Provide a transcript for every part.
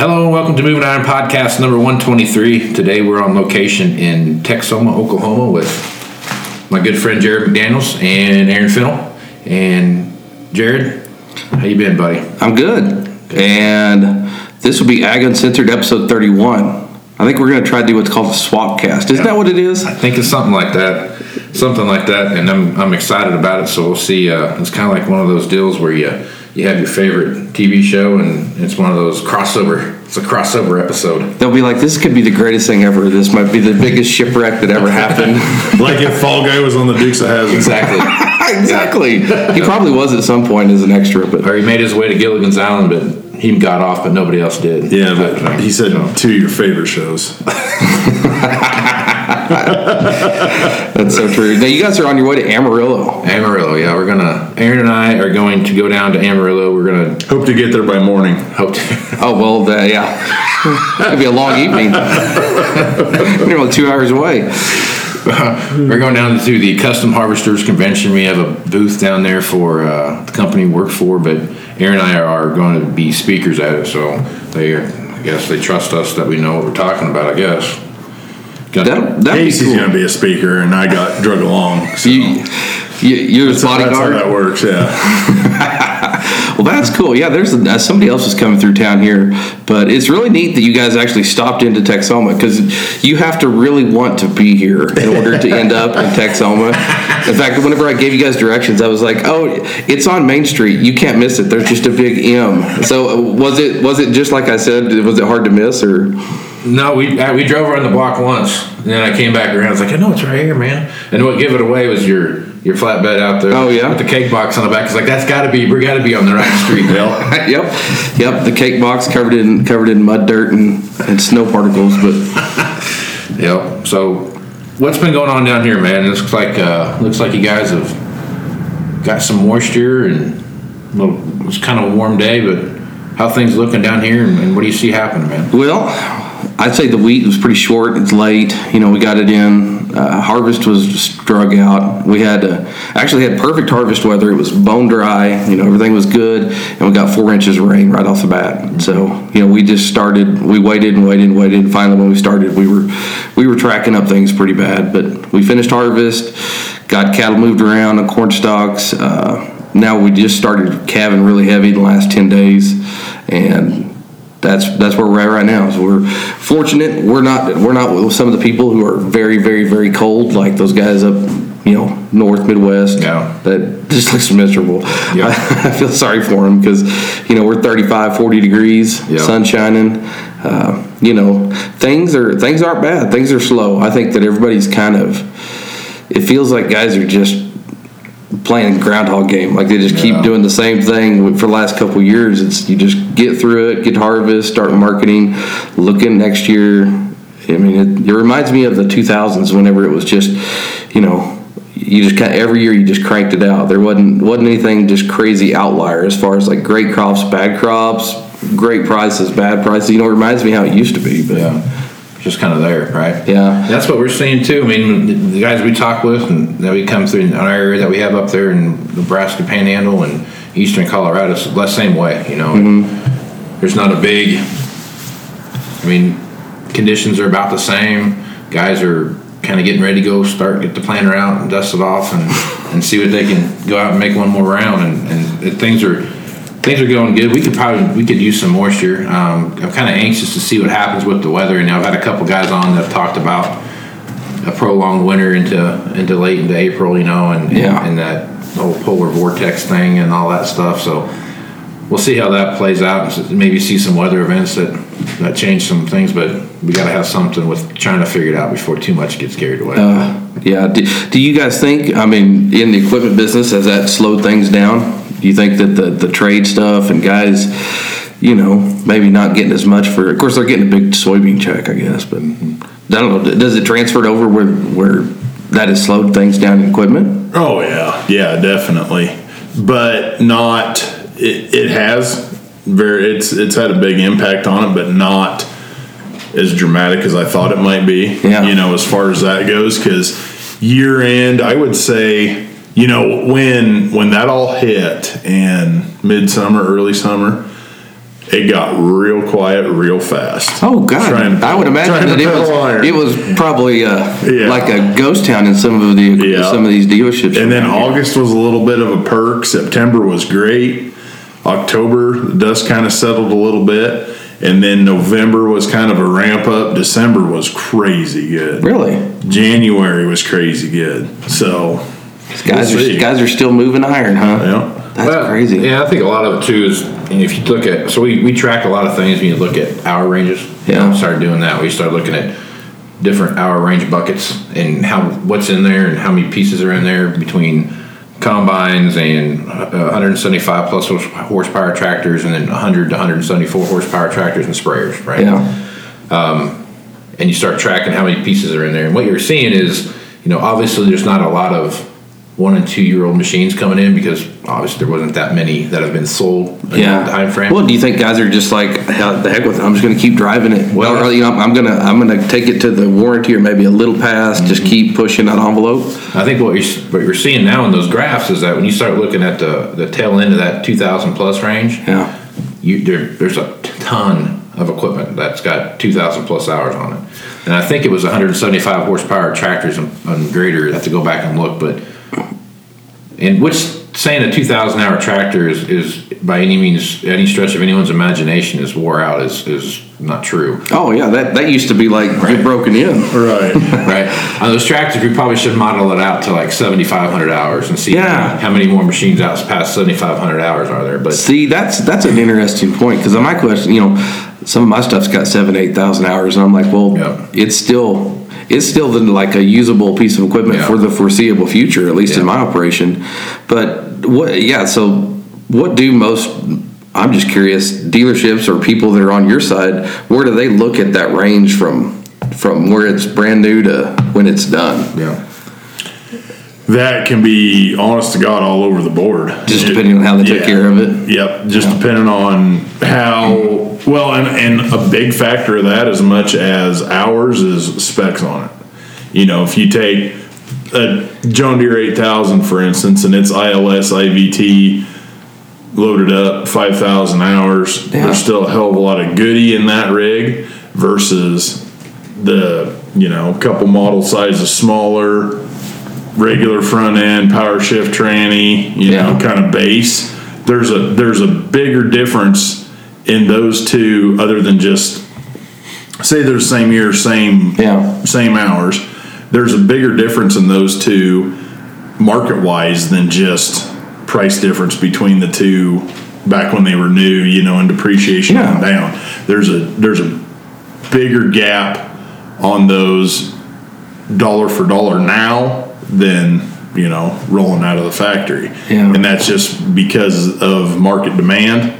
Hello and welcome to Moving Iron Podcast number 123. Today we're on location in Texhoma, Oklahoma with my good friend Jerod McDaniels and Aaron Fennell. And Jerod, how you been, buddy? I'm good. And this will be Ag Uncensored episode 31. I think we're going to try to do what's called a swap cast. Isn't that what it is? I think it's something like that. Something like that. And I'm, I'm excited about it. So we'll see. Uh, it's kind of like one of those deals where you you have your favorite TV show, and it's one of those crossover. It's a crossover episode. They'll be like, "This could be the greatest thing ever. This might be the biggest shipwreck that ever happened." like if Fall Guy was on the Dukes of Hazzard. Exactly. exactly. He probably was at some point as an extra, but or he made his way to Gilligan's Island, but he got off, but nobody else did. Yeah, but he said two of your favorite shows. That's so true. Now you guys are on your way to Amarillo. Amarillo, yeah. We're gonna. Aaron and I are going to go down to Amarillo. We're gonna hope to get there by morning. Hope. To. oh well, uh, yeah. It'll be a long evening. We're only two hours away. We're going down to the Custom Harvesters Convention. We have a booth down there for uh, the company we work for, but Aaron and I are going to be speakers at it, so they, I guess, they trust us that we know what we're talking about. I guess. Got that, that Casey's cool. going to be a speaker, and I got drug along. So. You, you, you're his bodyguard. That's how that works. Yeah. well, that's cool. Yeah, there's a, somebody else is coming through town here, but it's really neat that you guys actually stopped into Texhoma because you have to really want to be here in order to end up in Texhoma. In fact, whenever I gave you guys directions, I was like, "Oh, it's on Main Street. You can't miss it. There's just a big M." So uh, was it was it just like I said? Was it hard to miss or? No, we uh, we drove around the block once, and then I came back around. I was like, I know it's right here, man. And what gave it away was your your flatbed out there. Oh yeah, with the cake box on the back. It's like that's got to be we got to be on the right street, Bill. yep, yep. The cake box covered in covered in mud, dirt, and, and snow particles. But yep. So what's been going on down here, man? It looks like uh, looks like you guys have got some moisture and well, it's kind of a warm day, but how things looking down here, and, and what do you see happening, man? Well I'd say the wheat was pretty short. It's late. You know, we got it in. Uh, harvest was drug out. We had uh, actually had perfect harvest weather. It was bone dry. You know, everything was good, and we got four inches of rain right off the bat. So you know, we just started. We waited and waited and waited. And finally, when we started, we were we were tracking up things pretty bad. But we finished harvest. Got cattle moved around on corn stalks. Uh, now we just started calving really heavy the last ten days, and that's that's where we're at right now. So we're fortunate. We're not we're not with some of the people who are very very very cold, like those guys up you know north midwest yeah. that just looks miserable yeah. I, I, feel sorry for them because you know we're 35 40 degrees yeah. sun shining uh, you know things are things aren't bad things are slow i think that everybody's kind of it feels like guys are just playing a groundhog game. Like they just yeah. keep doing the same thing for the last couple years. It's you just get through it, get harvest, start marketing, looking next year. I mean, it, it reminds me of the 2000s whenever it was just, you know, you just kind of, every year you just cranked it out. There wasn't wasn't anything just crazy outlier as far as like great crops, bad crops, great prices, bad prices. You know, it reminds me how it used to be. But yeah just kind of there, right? Yeah. That's what we're seeing too. I mean, the guys we talk with and that we come through in our area that we have up there in Nebraska Panhandle and eastern Colorado, it's the same way, you know. Mm-hmm. There's not a big, I mean, conditions are about the same. Guys are kind of getting ready to go start, get the planter out and dust it off and, and see what they can go out and make one more round. And, and things are, things are going good. We could probably we could use some moisture. Um, I'm kind of anxious to see what happens with the weather. And I've had a couple guys on that have talked about a prolonged winter into into late into April, you know, and yeah. and, and that whole polar vortex thing and all that stuff. So we'll see how that plays out. And maybe see some weather events that that change some things, but we got to have something with trying to figure it out before too much gets carried away. Uh, yeah. Do, do you guys think? I mean, in the equipment business, has that slowed things down? Do you think that the, the trade stuff and guys, you know, maybe not getting as much for? Of course, they're getting a big soybean check, I guess, but I don't know. Does it transfer over where where that has slowed things down in equipment? Oh yeah, yeah, definitely, but not. It, it has very. It's it's had a big impact on it, but not as dramatic as I thought it might be. Yeah. You know, as far as that goes, because year end, I would say you know when when that all hit in midsummer early summer it got real quiet real fast. Oh God! Trying I would imagine that it iron. was it was probably uh, Yeah. like a ghost town in some of the Yeah. some of these dealerships. And then here. August was a little bit of a perk. September was great. October, the dust kind of settled a little bit. And then November was kind of a ramp up. December was crazy good. really, January was crazy good. So, These guys We'll are see. guys are still moving iron, huh? yeah. That's Well, crazy. Yeah, I think a lot of it too is if you look at so we, we track a lot of things when you look at hour ranges. You know, Yeah. started doing that. We started looking at different hour range buckets and how what's in there and how many pieces are in there between combines and uh, 175 plus horsepower tractors and then 100 to 174 horsepower tractors and sprayers, right? Yeah, um, and you start tracking how many pieces are in there. And what you're seeing is, you know, obviously there's not a lot of one and two year old machines coming in because obviously there wasn't that many that have been sold in yeah. that time frame. Well, do you think guys are just like "Hell, the heck with it? I'm just going to keep driving it? Well, you know, I'm gonna I'm gonna take it to the warranty or maybe a little past. Just Mm-hmm. keep pushing that envelope. I think what you're, what you're seeing now in those graphs is that when you start looking at the, the tail end of that 2,000 plus range, Yeah, you, there, there's a ton of equipment that's got 2,000 plus hours on it. And I think it was 175 horsepower tractors and, and greater. I have to go back and look, but and which saying a 2,000 hour tractor is, is by any means, any stretch of anyone's imagination is wore out is, is not true. Oh yeah, that that used to be like get broken in. Right. right? On those tractors, we probably should model it out to like 7,500 hours and see Yeah. how many more machines out past 7,500 hours are there. But See, that's that's an interesting point because on my question, you know, some of my stuff's got seven, eight thousand hours, and I'm like, well, Yeah. it's still it's still the, like a usable piece of equipment Yeah. for the foreseeable future, at least in my operation. But what, yeah, so what do most? I'm just curious, dealerships or people that are on your side, where do they look at that range from from where it's brand new to when it's done? yeah, That can be honest to God all over the board. Just depending on how they took Yeah. care of it. Yep, just depending on how well, and, and a big factor of that, as much as hours, is specs on it. You know, if you take a John Deere 8000, for instance, and it's ILS IVT loaded up 5,000 hours, Yeah. there's still a hell of a lot of goody in that rig versus the, you know, couple model sizes smaller, regular front end, power shift tranny, you know, kind of base. There's a there's a bigger difference in those two other than just say they're the same year, same Yeah. same hours. There's a bigger difference in those two market wise than just price difference between the two back when they were new, you know, and depreciation Yeah. down. There's a there's a bigger gap on those dollar for dollar now than you know rolling out of the factory Yeah. and that's just because of market demand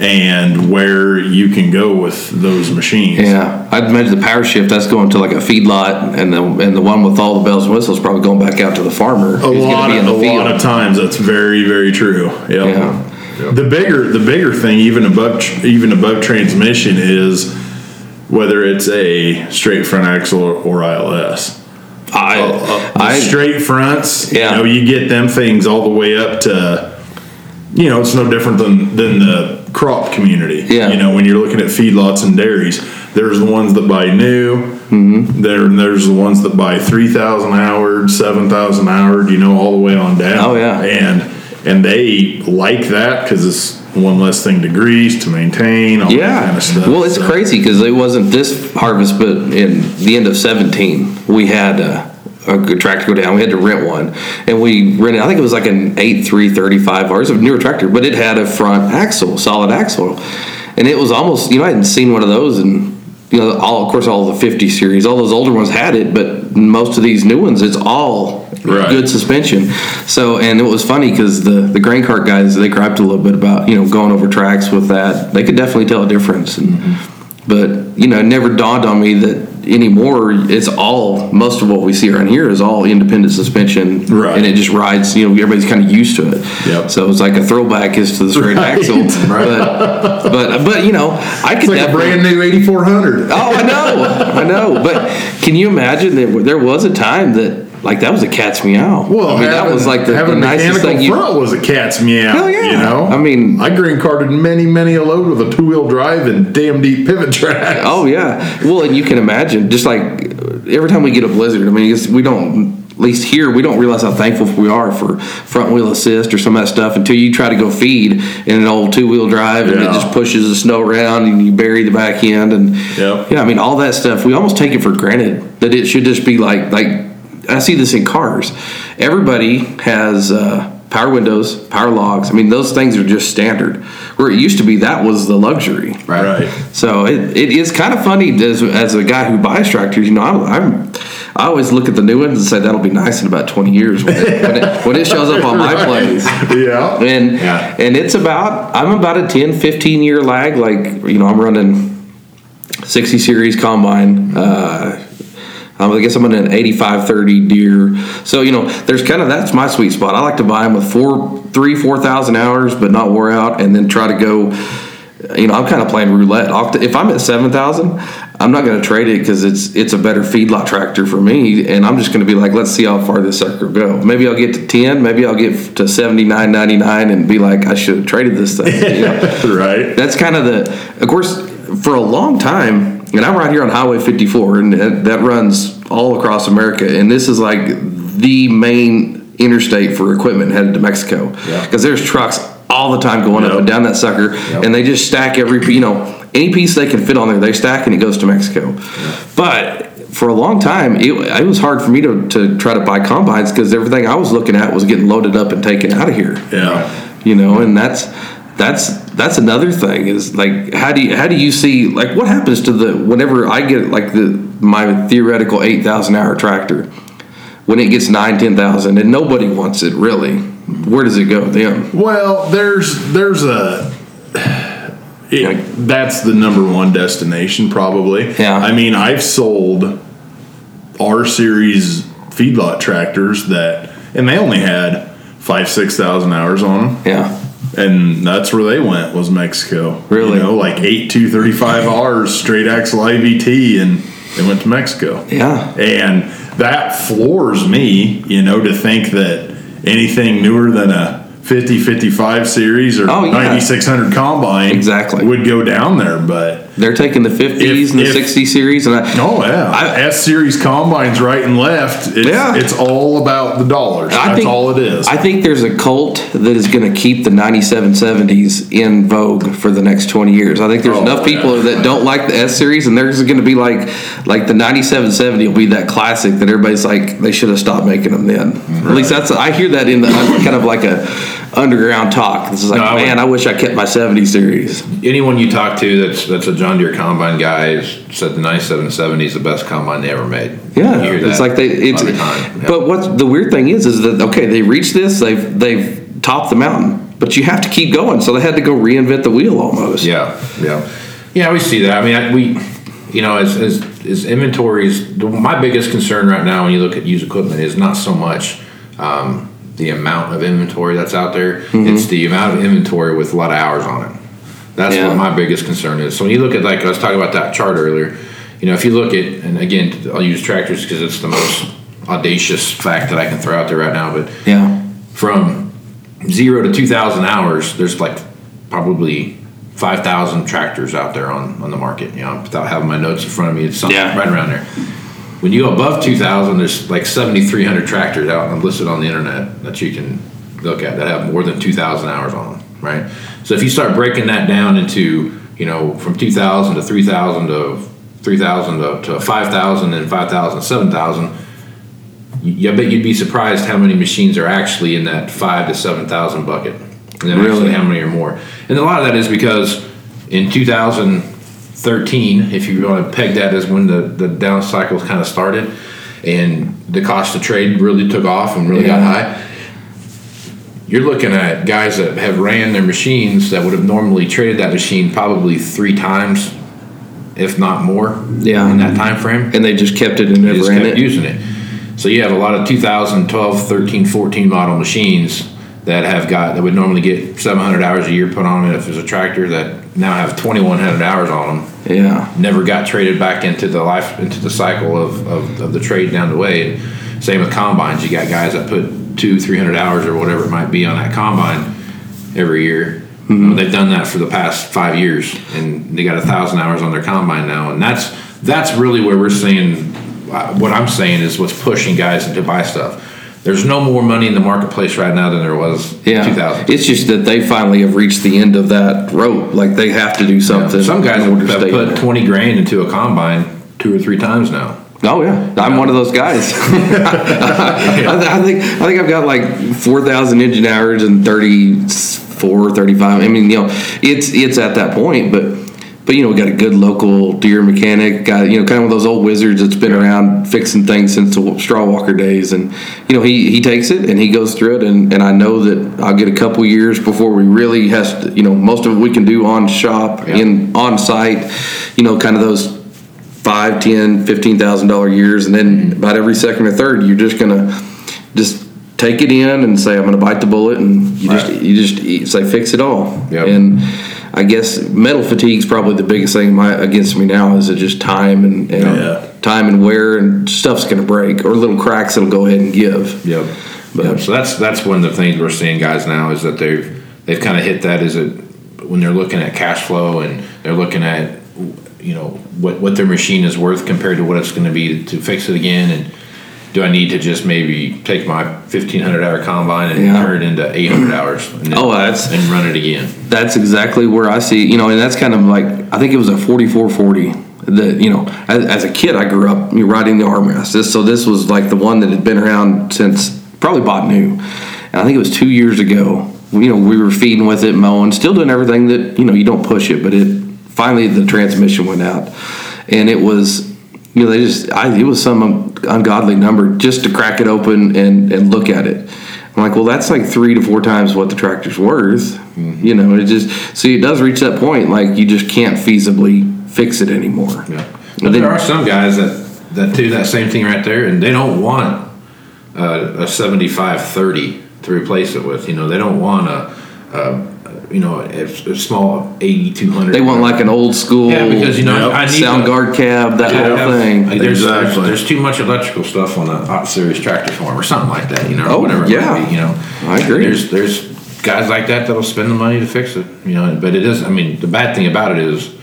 and where you can go with those machines Yeah, I'd imagine the power shift that's going to like a feedlot, and the and the one with all the bells and whistles probably going back out to the farmer. a lot be of, a field. lot of times that's very very true yep. Yeah. the bigger the bigger thing even above even above transmission is whether it's a straight front axle or, or ILS I, Uh, the I straight fronts, Yeah. you know, you get them things all the way up to, you know, it's no different than than the crop community. Yeah. You know, when you're looking at feedlots and dairies, there's the ones that buy new. Mm-hmm. There, there's the ones that buy three thousand houred, seven thousand houred. You know, all the way on down. Oh, yeah. and and they like that because it's one less thing to grease to maintain. All that yeah. kind of stuff. well, it's So- crazy because it wasn't this harvest, but in the end of seventeen, we had a, a good tractor go down. We had to rent one, and we rented. I think it was like an eight three thirty five hours of newer tractor, but it had a front axle, solid axle, and it was almost you know I hadn't seen one of those and. You know, all of course, all the 50 series, all those older ones had it, but most of these new ones, it's all Right. good suspension. So, and it was funny because the the grain cart guys they griped a little bit about you know going over tracks with that. They could definitely tell a difference, and mm-hmm. but you know, it never dawned on me that anymore it's all most of what we see around here is all independent suspension, Right. And it just rides. You know, everybody's kind of used to it. Yep. So it's like a throwback is to the straight Right. axle, but but but you know, I could It's like a brand new 8400. Oh, I know, I know. But can you imagine that there was a time that like that was a cat's meow. Well, I mean, having, that was like the, having the nicest mechanical thing you. front was a cat's meow. Hell yeah. You know, I mean- I grain carted many, many a load with a two wheel drive and damn deep pivot tracks. Oh yeah. Well, and you can imagine, just like every time we get a blizzard, I mean, it's, we don't. At least here, we don't realize how thankful we are for front wheel assist or some of that stuff until you try to go feed in an old two wheel drive and it just pushes the snow around and you bury the back end and Yep. yeah, I mean all that stuff. We almost take it for granted that it should just be like like I see this in cars. Everybody has uh, power windows, power locks. I mean those things are just standard. Where it used to be, that was the luxury. right. So it, it is kind of funny as, as a guy who buys tractors. You know, I'm, I'm I always look at the new ones and say that'll be nice in about 20 years when it, when it, when it shows up on my Right. plays. Yeah. And Yeah. and it's about I'm about a 10 15 year lag. Like you know, I'm running 60 series combine. Uh, um, I guess I'm in an 85 30 Deere. So, you know, there's kind of that's my sweet spot. I like to buy them with four, three, 4,000 hours, but not wore out, and then try to go. You know, I'm kind of playing roulette. If I'm at 7,000, I'm not going to trade it because it's it's a better feedlot tractor for me, and I'm just going to be like, let's see how far this sucker will go. Maybe I'll get to 10, maybe I'll get to 79.99 and be like, I should have traded this thing. You know? right. that's kind of the of course for a long time and i'm right here on highway 54 and that, runs all across america. And this is like the main interstate for equipment headed to mexico. Yeah. because there's trucks all the time going up and down that sucker and they just stack every you know any piece they can fit on there they stack and it goes to mexico. But for a long time it, it was hard for me to, to try to buy combines because everything i was looking at was getting loaded up and taken out of here. Yeah. you know and that's that's that's another thing is like how do you how do you see like what happens to the whenever i get like the my theoretical 8000 hour tractor when it gets 9 10000 and nobody wants it really where does it go then Well, there's there's a it, that's the number one destination probably. Yeah. I mean, I've sold R series feedlot tractors that, and they only had five six thousand hours on them, yeah and that's where they went was Mexico. Really? You know, like eight two thirty five R's straight axle IVT, and they went to Mexico. yeah And that floors me, you know, to think that anything newer than a 50 55 series or Oh, yeah. 9600 combine Exactly. would go down there. But they're taking the 50s If- and the if- 60 series and I, oh, yeah. S series combines right and left. It's, Yeah. it's all about the dollars. I That's think- all it is. I think there's a cult that is going to keep the 9770s in vogue for the next 20 years. I think there's Oh, enough people that don't like the S series, and there's going to be like, like the 9770 will be that classic that everybody's like, they should have stopped making them then. At least that's I hear that in the kind of like a underground talk. This is like, No, I would- man, I wish I kept my 70 series. Anyone you talk to that's that's a John Deere combine guy has said the 9770 is the best combine they ever made. Yeah, it's like they. It's the. Yeah. but what's the weird thing is, is that okay, they reached this, they've they've topped the mountain, but you have to keep going. So they had to go reinvent the wheel almost. Yeah, yeah, yeah. We see that. I mean, I, we, you know, as as, as inventories, my biggest concern right now when you look at used equipment is not so much um, the amount of inventory that's out there; mm-hmm. it's the amount of inventory with a lot of hours on it. That's Yeah. what my biggest concern is. So when you look at like I was talking about that chart earlier, you know, if you look at and again, I'll use tractors because it's the most audacious fact that I can throw out there right now, but Yeah. from zero to 2,000 hours, there's like probably 5,000 tractors out there on, on the market. You know, without having my notes in front of me, it's something Yeah. right around there. When you go above 2,000, there's like 7,300 tractors out and listed on the internet that you can look at that have more than 2,000 hours on them, right? So if you start breaking that down into, you know, from 2,000 to 3,000 to 3,000 to, to 5,000 and 5,000, 7,000, you- I bet you'd be surprised how many machines are actually in that five to seven thousand bucket, and then Really? actually how many are more. And a lot of that is because in 2013, if you want to peg that as when the the down cycles kind of started, and the cost of trade really took off and really got high. You're looking at guys that have ran their machines that would have normally traded that machine probably three times, if not more, Yeah. in that time frame And they just kept it and they never ran it. using it. So you have a lot of 2012, 13, 14 model machines that have got that would normally get 700 hours a year put on it if it's a tractor that now have 2100 hours on them. Yeah. Never got traded back into the life into the cycle of, of, of the trade down the way. And Same with combines. You got guys that put two, three hundred hours or whatever it might be on that combine every year. Mm-hmm. They've done that for the past five years, and they got a thousand hours on their combine now, and that's that's really where we're seeing. Uh, what I'm saying is what's pushing guys to buy stuff. There's no more money in the marketplace right now than there was yeah. 2000. It's just that they finally have reached the end of that rope. Like they have to do something. Yeah. Some guys have put 20 grand into a combine two or three times now. Oh yeah, I'm one of those guys. I, I, think I think I've got like four thousand engine hours and 34, 35. I mean, you know, it's it's at that point, but but you know, we got a good local Deere mechanic, got you know, kind of one of those old wizards that's been around fixing things since the straw walker days, and you know, he he takes it and he goes through it, and and I know that I'll get a couple years before we really has to, you know, most of it we can do on shop yeah. in on site, you know, kind of those five, ten, fifteen thousand dollar years, and then mm-hmm. about every second or third, you're just gonna just take it in and say, I'm gonna bite the bullet, and you right. just you just say fix it all, yep. and I guess metal fatigue is probably the biggest thing my, against me now is it just time and, and yeah. time and wear and stuff's going to break or little cracks that'll go ahead and give. Yep. But yep. so that's that's one of the things we're seeing guys now is that they've they've kind of hit that is it when they're looking at cash flow and they're looking at you know what what their machine is worth compared to what it's going to be to fix it again and do I need to just maybe take my 1500 hour combine and yeah. turn it into 800 hours and, then, oh, that's, and run it again? That's exactly where I see, you know, and that's kind of like, I think it was a 4440 that, you know, as, as a kid, I grew up riding the armrest. This, so this was like the one that had been around since probably bought new. And I think it was two years ago. You know, we were feeding with it, mowing, still doing everything that, you know, you don't push it, but it finally the transmission went out. And it was you know, they just, I, it was some ungodly number just to crack it open and, and look at it. I'm like, well, that's like three to four times what the tractor's worth. Mm-hmm. You know, it just, see, it does reach that point, like you just can't feasibly fix it anymore. Yeah. But there are some guys that, that do that same thing right there, and they don't want a, a 75 30 to replace it with. You know, they don't want a, a you know, a, a small 8200. They want like an old school yeah, because, you know, I need sound guard cab, that whole have, thing. Like, there's, exactly. there's, there's, too much electrical stuff on a hot series tractor farm or something like that, you know, oh, whatever yeah. Be, you know. I agree. There's, there's guys like that that'll spend the money to fix it, you know, but it is, I mean, the bad thing about it is,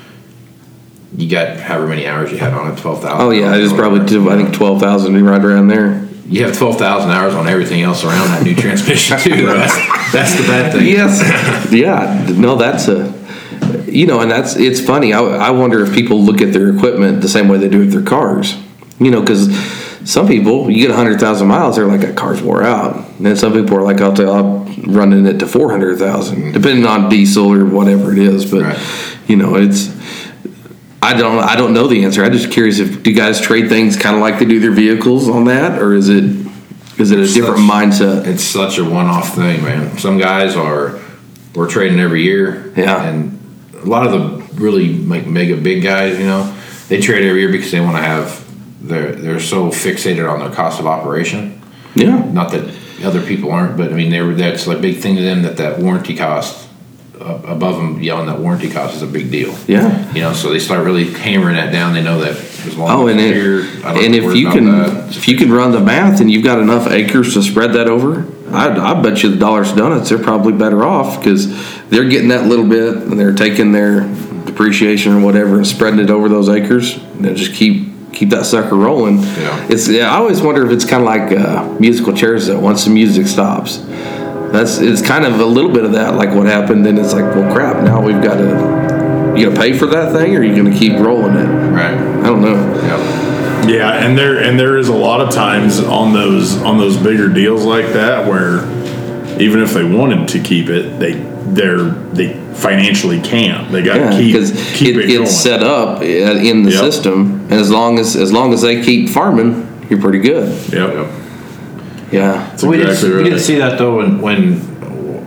you got however many hours you had on it, twelve thousand. Oh yeah, it was probably two, I think twelve thousand right around there you have 12,000 hours on everything else around that new transmission too. That's, that's the bad thing. Yes. Yeah. No, that's a, you know, and that's, it's funny. I, I wonder if people look at their equipment the same way they do with their cars, you know, because some people, you get 100,000 miles, they're like, that car's wore out. And then some people are like, oh, I'll tell I'm running it to 400,000, depending on diesel or whatever it is. But, right. you know, it's, I don't I don't know the answer. I'm just curious if do you guys trade things kind of like they do their vehicles on that, or is it is it a it's different such, mindset? It's such a one-off thing, man. Some guys are we're trading every year, yeah, and a lot of the really like mega big guys, you know, they trade every year because they want to have they're they're so fixated on their cost of operation. Yeah, not that other people aren't, but I mean, they were that's a big thing to them that that warranty cost above and beyond that warranty cost is a big deal. Yeah. You know, so they start really hammering that down. They know that as long oh, as and it, here, and if you can that. if you can run the math and you've got enough acres to spread that over, I, I bet you the dollars donuts they're probably better off because they're getting that little bit and they're taking their depreciation or whatever and spreading it over those acres. And they just keep keep that sucker rolling. Yeah. It's yeah, I always wonder if it's kind of like uh, musical chairs that once the music stops that's it's kind of a little bit of that, like what happened. Then it's like, well, crap. Now we've got to you gonna pay for that thing, or are you gonna keep rolling it? Right. I don't know. Yep. Yeah, and there and there is a lot of times on those on those bigger deals like that where even if they wanted to keep it, they they're they financially can't. They got to yeah, keep keep it, it it's set up uh, in the yep. system, and as long as as long as they keep farming, you're pretty good. Yep. yep. Yeah. So we, exactly did, right. we did see that though when when,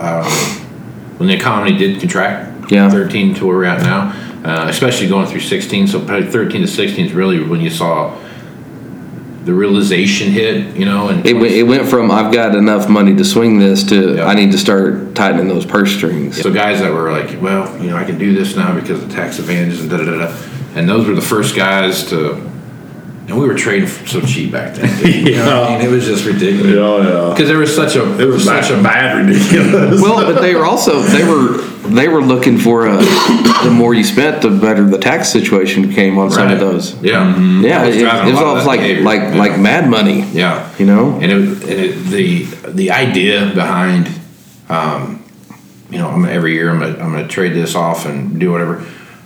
um, when the economy did contract. Yeah. 13 to where we're at now, uh, especially going through 16. So probably 13 to 16 is really when you saw the realization hit, you know, and it, went, it went from I've got enough money to swing this to yep. I need to start tightening those purse strings. So guys that were like, well, you know, I can do this now because of tax advantages and da da da, and those were the first guys to and we were trading so cheap back then. You know I Yeah. mean, it was just ridiculous. Yeah, yeah. Because there was such a It was such a bad ridiculous. Well, but they were also they were they were looking for a the more you spent, the better the tax situation became on some of those. Yeah, Yeah, I was it, driving it was lot almost like behavior. like Yeah. like mad money. Yeah, You know? and it, and it the the idea behind, um, you know, I'm, every year I'm gonna, I'm gonna trade this off and do whatever.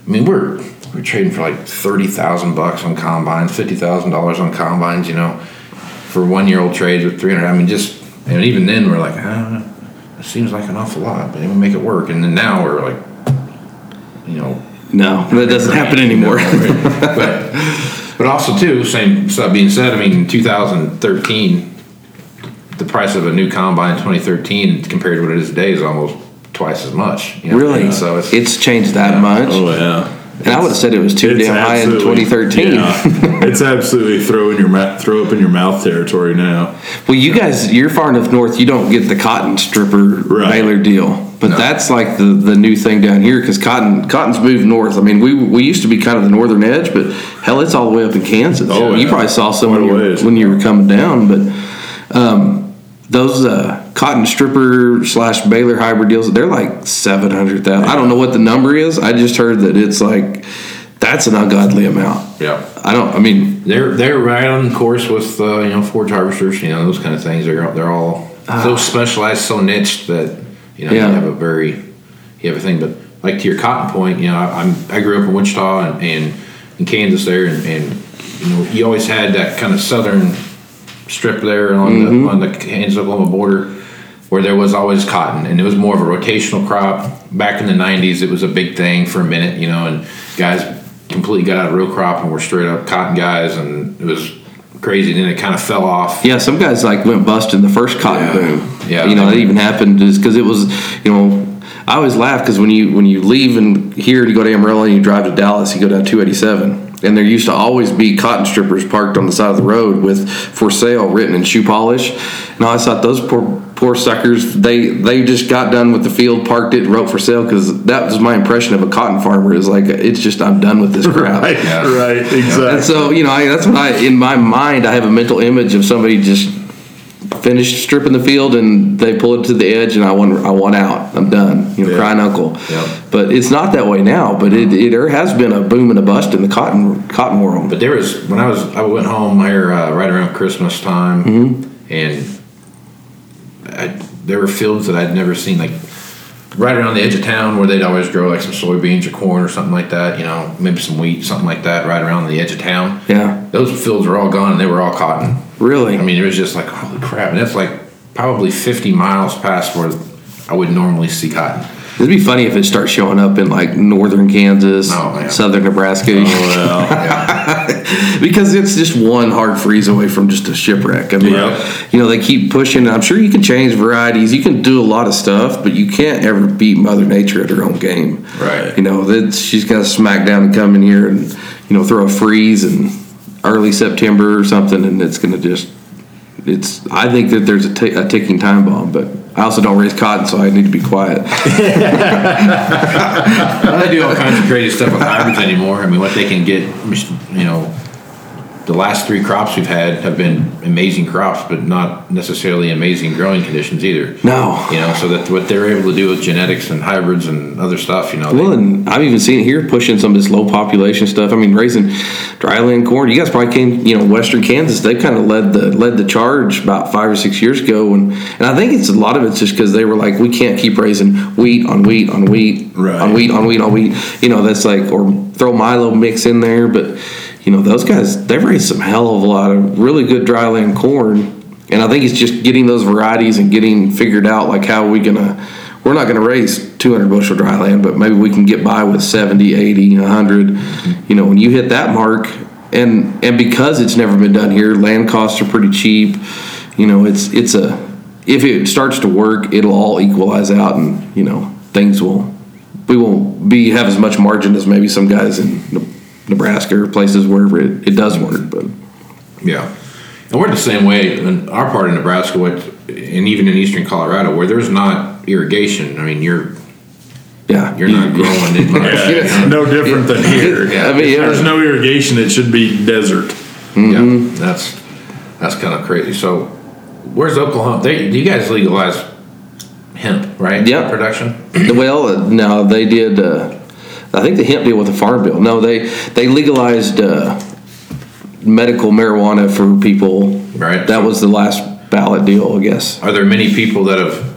I mean, we're we're trading for like thirty thousand bucks on combines, fifty thousand dollars on combines. You know, for one year old trades with three hundred. I mean, just and even then we're like, ah, it seems like an awful lot, but we make it work. And then now we're like, you know, No, that doesn't happen anymore. but but also too, same stuff being said. I mean, in 2013, the price of a new combine in 2013 compared to what it is today is almost twice as much. you know? really? So it's it's changed that much. oh yeah. And I would have said it was too damn high in 2013. yeah. it's absolutely throw in your mouth, throw up in your mouth territory now. Well, you guys, you're far enough north. You don't get the cotton stripper Right. deal, but No. that's like the, the new thing down here because cotton cotton's moved north. I mean, we we used to be kind of the northern edge, but hell, it's all the way up in Kansas. Oh, you probably saw some when you, were, when you were coming down, but um, those uh, cotton stripper slash baler hybrid deals, they're like seven hundred thousand. I don't know what the number is. I just heard that it's like that's an ungodly amount. yeah. I don't. I mean, They're they're right on course with uh, you know forage harvesters, you know those kind of things. They're they're all so specialized, so niche that you know Yeah. you have a very you have a thing. But like to your cotton point, you know I, I'm I grew up in Wichita and, and in Kansas there, and, and you know you always had that kind of southern strip there on the mm-hmm. on the Kansas Oklahoma border where there was always cotton and it was more of a rotational crop back in the 90s it was a big thing for a minute you know and guys completely got out of real crop and were straight up cotton guys and it was crazy And then it kind of fell off Yeah, some guys like went bust in the first cotton Yeah. boom. Yeah. you know that even happened just because it was, you know, I always laugh because when you when you leave and here to go to Amarillo and you drive to Dallas, you go down 287, and there used to always be cotton strippers parked on the side of the road with "for sale" written in shoe polish, and I always thought those poor poor suckers they they just got done with the field, parked it, wrote for sale because that was my impression of a cotton farmer is like it's just I'm done with this crap. Right, Yeah. right, exactly. And so, you know, I, that's what I, in my mind, I have a mental image of somebody just finished stripping the field and they pull it to the edge and I want, I want out. I'm done. You know, Yeah. crying uncle. But it's not that way now. But it, it there has been a boom and a bust in the cotton cotton world. but there was when i was i went home here uh, right around christmas time and I, there were fields that i'd never seen like right around the edge of town where they'd always grow like some soybeans or corn or something like that you know maybe some wheat something like that right around the edge of town Yeah, those fields were all gone and they were all cotton. really. I mean, it was just like, holy crap. And that's like probably 50 miles past where I would normally see cotton. It'd be funny if it starts showing up in like northern Kansas, Oh, southern Nebraska, oh, well, Yeah. because it's just one hard freeze away from just a shipwreck. I mean, Yeah. you know, they keep pushing. I'm sure you can change varieties, you can do a lot of stuff, but you can't ever beat Mother Nature at her own game. Right. You know that she's gonna smack down and come in here and you know throw a freeze in early September or something, and it's gonna just. It's. I think that there's a ticking time bomb, but I also don't raise cotton, so I need to be quiet. they do all kinds of crazy stuff with hybrids anymore. I mean, what they can get, you know, the last three crops we've had have been amazing crops, but not necessarily amazing growing conditions either. No. You know, so that what they're able to do with genetics and hybrids and other stuff, you know, Well, they, and I've even seen it here pushing some of this low population stuff. I mean, raising dryland corn. You guys probably came, you know, Western Kansas. They kind of led the led the charge about five or six years ago, and and I think it's a lot of it's just because they were like, we can't keep raising wheat on wheat on wheat Right. on wheat on wheat on wheat. You know, that's like or throw Milo mix in there, but you know, those guys they've raised some hell of a lot of really good dryland corn. And I think it's just getting those varieties and getting figured out like how are we gonna we're not going to raise 200 bushel dry land, but maybe we can get by with 70, 80, 100. You know, when you hit that mark, and and because it's never been done here, land costs are pretty cheap. You know, it's it's a if it starts to work, it'll all equalize out, and you know things will we won't be have as much margin as maybe some guys in Nebraska or places wherever it, it does work. But Yeah, and we're the same way in our part of Nebraska, what, and even in eastern Colorado, where there's not irrigation. I mean, you're yeah, you're not growing it much. yeah, it's no different than here. I mean, If there's no irrigation, it should be desert. Yeah, that's that's kind of crazy. So, where's Oklahoma? They, you guys legalize hemp, right? Yeah. production. Well, uh, no, they did. Uh, I think the hemp deal with the farm bill. No, they they legalized uh, medical marijuana for people. Right. That was the last ballot deal, I guess. Are there many people that have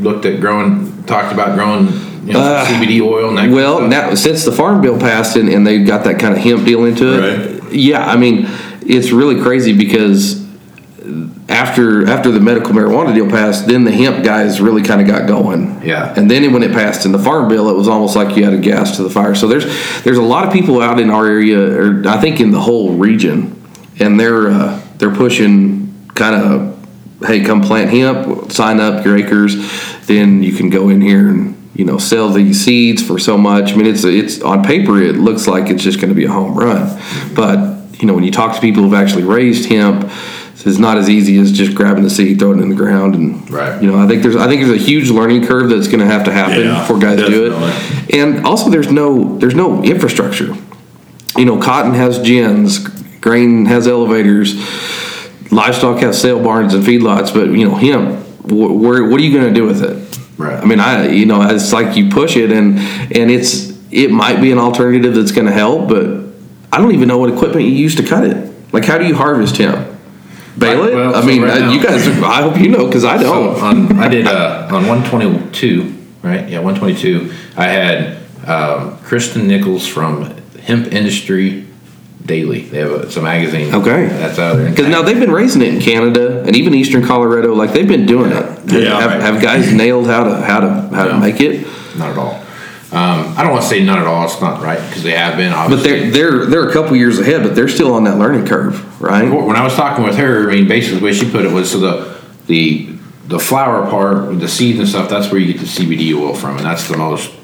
looked at growing, talked about growing you know, Uh, CBD oil? And that Well, kind of now since the farm bill passed and, and they got that kind of hemp deal into it, yeah, I mean, it's really crazy because after after the medical marijuana deal passed, then the hemp guys really kind of got going. Yeah. And then when it passed in the farm bill, it was almost like you had a gas to the fire. So there's there's a lot of people out in our area, or I think in the whole region, and they're uh, they're pushing kind of, hey, come plant hemp, sign up your acres, then you can go in here and you know sell these seeds for so much. I mean, it's it's on paper it looks like it's just going to be a home run, but you know when you talk to people who've actually raised hemp. It's not as easy as just grabbing the seed, throwing it in the ground, and Right. you know I think there's I think there's a huge learning curve that's going to have to happen Yeah, before guys do it. And also, there's no there's no infrastructure. You know, cotton has gins, grain has elevators, livestock has sale barns and feedlots, but you know, hemp, wh- where what are you going to do with it? Right. I mean, I you know, it's like you push it, and and it's it might be an alternative that's going to help, but I don't even know what equipment you use to cut it. Like, how do you harvest hemp? It? well, I so mean, right uh, now- you guys. I hope you know because I don't. on, I did uh, on 122, right? Yeah, 122. I had um, Kristen Nichols from Hemp Industry Daily. They have a, it's a magazine. Okay. that's out there. Because now they've been raising it in Canada and even Eastern Colorado. Like they've been doing it. Yeah, have, right. have guys nailed how to how to how Yeah. to make it? not at all. Um, I don't want to say none at all. It's not right because they have been. Obviously. But they're they're they're a couple years ahead, but they're still on that learning curve, right? when I was talking with her, I mean, basically the way she put it was so the the the flower part, the seeds and stuff. That's where you get the CBD oil from, and that's the most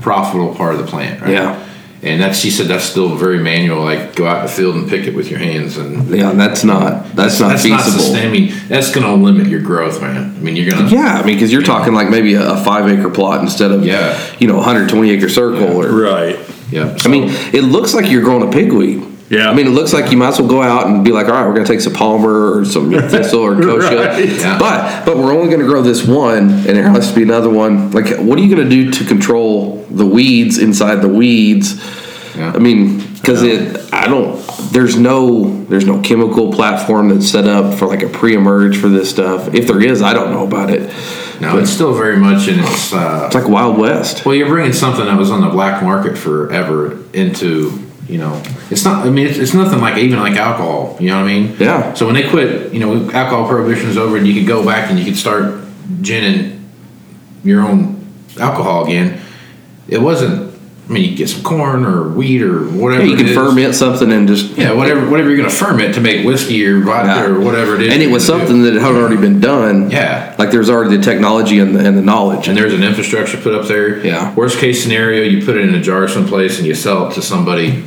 profitable part of the plant. Right? Yeah. And that she said that's still very manual. Like go out in the field and pick it with your hands, and Yeah, and that's not that's not that's not feasible. sustaining. That's going to limit your growth, man. I mean, you're going to. yeah, I mean, because you're talking like maybe a, a five acre plot instead of Yeah. you know 120 acre circle. Or Right. Yeah. I mean, it looks like you're growing a pigweed. Yeah. I mean, it looks like you might as well go out and be like, all right, we're going to take some Palmer or some thistle or kochia. Right. Yeah. But but we're only going to grow this one, and there has to be another one. Like, what are you going to do to control the weeds inside the weeds? Yeah. I mean, because it, I don't. There's no there's no chemical platform that's set up for like a pre-emerge for this stuff. If there is, I don't know about it. no, it's still very much in its. Uh, It's like Wild West. Well, you're bringing something that was on the black market forever into, you know, it's not. I mean, it's, it's nothing like even like alcohol. You know what I mean? Yeah. So when they quit, you know, alcohol prohibition is over, and you could go back and you could start ginning your own alcohol again. It wasn't. I mean, you get some corn or wheat or whatever. Yeah, you can is. ferment something and just Yeah, whatever, whatever you're going to ferment to make whiskey or vodka or whatever it is. and it was gonna do. something that had already been done. Yeah. Like there's already the technology and the, and the knowledge. and there's an infrastructure put up there. Yeah. Worst case scenario, you put it in a jar someplace and you sell it to somebody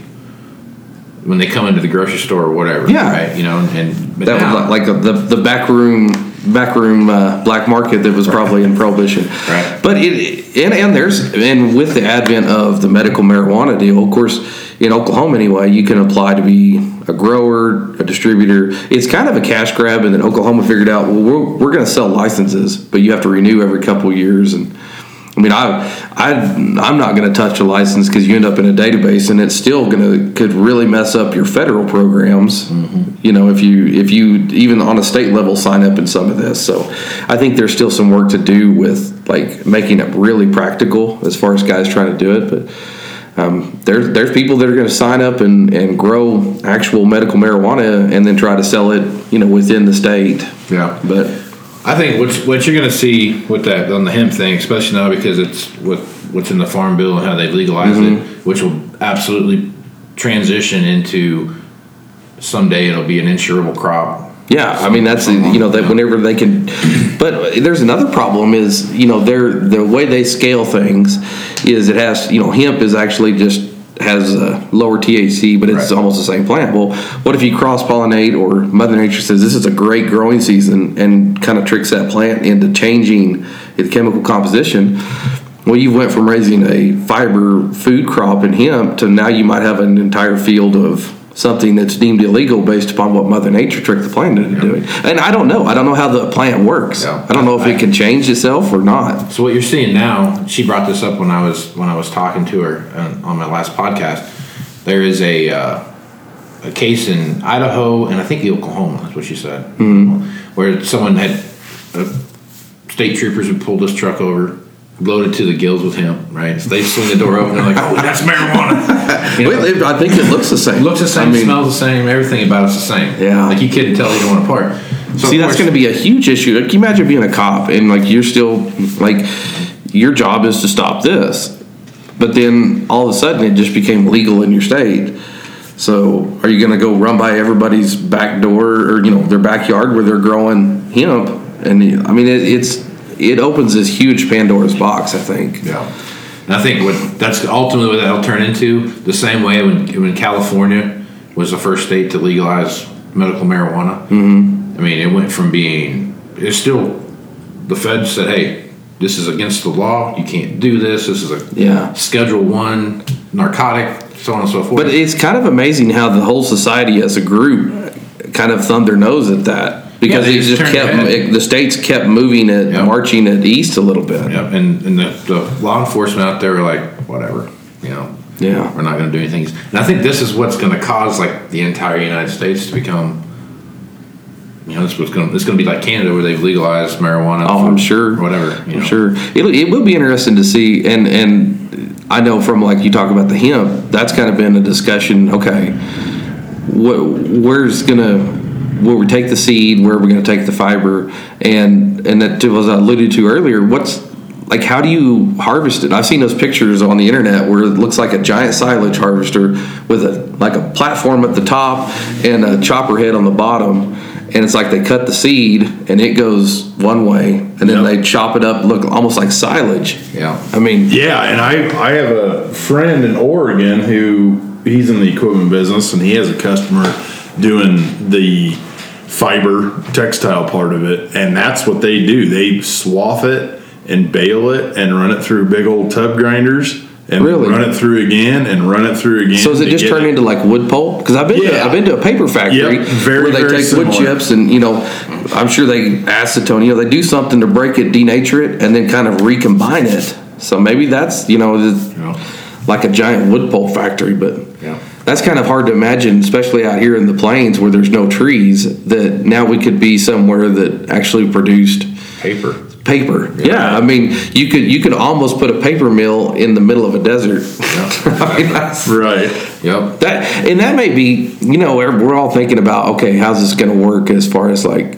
when they come into the grocery store or whatever. Yeah. Right. You know, and that now, was like the the back room back room uh, black market that was probably in prohibition. Right. But it and and there's and with the advent of the medical marijuana deal, of course, in Oklahoma anyway, you can apply to be a grower, a distributor. It's kind of a cash grab, and then Oklahoma figured out, well, we're, we're going to sell licenses, but you have to renew every couple years and. I mean, I, I, I'm not going to touch a license because you end up in a database, and it's still going to could really mess up your federal programs. You know, if you if you even on a state level sign up in some of this. So, I think there's still some work to do with like making it really practical as far as guys trying to do it. But um, there's there's people that are going to sign up and, and grow actual medical marijuana and then try to sell it, you know, within the state. Yeah. But I think what what you're going to see with that on the hemp thing, especially now because it's with what's in the farm bill and how they've legalized Mm-hmm. it, which will absolutely transition into someday it'll be an insurable crop. Yeah, I mean that's you know that whenever they can, but there's another problem is you know they're the way they scale things is it has you know hemp is actually just has a lower THC, but it's Right. almost the same plant. Well, what if you cross pollinate or Mother Nature says this is a great growing season and kind of tricks that plant into changing its chemical composition? Well, you went from raising a fiber food crop in hemp to now you might have an entire field of something that's deemed illegal based upon what Mother Nature tricked the plant into doing. And I don't know. I don't know how the plant works. Yeah. I don't know if it can change itself or not. So what you're seeing now, she brought this up when I was when I was talking to her on, on my last podcast. There is a uh, a case in Idaho and I think Oklahoma. That's what she said, mm-hmm. where someone had uh, state troopers had pulled this truck over. Loaded to the gills with hemp, right? So they swing the door open. They're like, "Oh, that's marijuana." You know, Well, it- I think it looks the same. looks the same, I mean, smells the same, everything about it's the same. Yeah. like you couldn't tell either one apart. So See, that's going to be a huge issue. Like, can you imagine being a cop and like you're still like your job is to stop this, but then all of a sudden it just became legal in your state. So are you going to go run by everybody's back door or you know their backyard where they're growing hemp? And I mean it, it's it opens this huge Pandora's box. I think. Yeah. And I think what that's ultimately what that'll turn into the same way when when California was the first state to legalize medical marijuana. Mm-hmm. I mean, it went from being it's still the feds said, "Hey, this is against the law. You can't do this. This is a Yeah. Schedule One narcotic, so on and so forth." But it's kind of amazing how the whole society as a group kind of thumbed their nose at that because Yeah, they it just just kept it, the states kept moving it, Yep. marching it east a little bit. yeah, and and the, the law enforcement out there were like, "Whatever, you know." Yeah. we're not going to do anything. And I think this is what's going to cause like the entire United States to become. You know, this was going. to It's going to be like Canada, where they've legalized marijuana. Oh, I'm sure. Whatever. You I'm know. sure it'll, it will be interesting to see, and and I know from like you talk about the hemp, that's kind of been a discussion. Okay, what where's gonna where we take the seed, where we're we going to take the fiber, and and that was alluded to earlier. What's like how do you harvest it? I've seen those pictures on the internet where it looks like a giant silage harvester with a like a platform at the top and a chopper head on the bottom, and it's like they cut the seed and it goes one way, and then Yep. they chop it up, look almost like silage. Yeah. I mean, Yeah, and I I have a friend in Oregon who he's in the equipment business and he has a customer doing the fiber textile part of it and that's what they do. They swath it and bale it and run it through big old tub grinders and Really? run it through again and run it through again. So does it just get turn into like wood pulp? Because I've been to, I've been to a paper factory Yep, very, where they take wood chips and you know I'm sure they acetone you know they do something to break it, denature it, and then kind of recombine it. So maybe that's you know Yeah. like a giant wood pulp factory, but Yeah. That's kind of hard to imagine, especially out here in the plains where there's no trees. That now we could be somewhere that actually produced Paper. paper. Yeah, I mean you could you could almost put a paper mill in the middle of a desert. I mean, right. Yep. that and that may be, you know, we're we're all thinking about okay, how's this going to work as far as like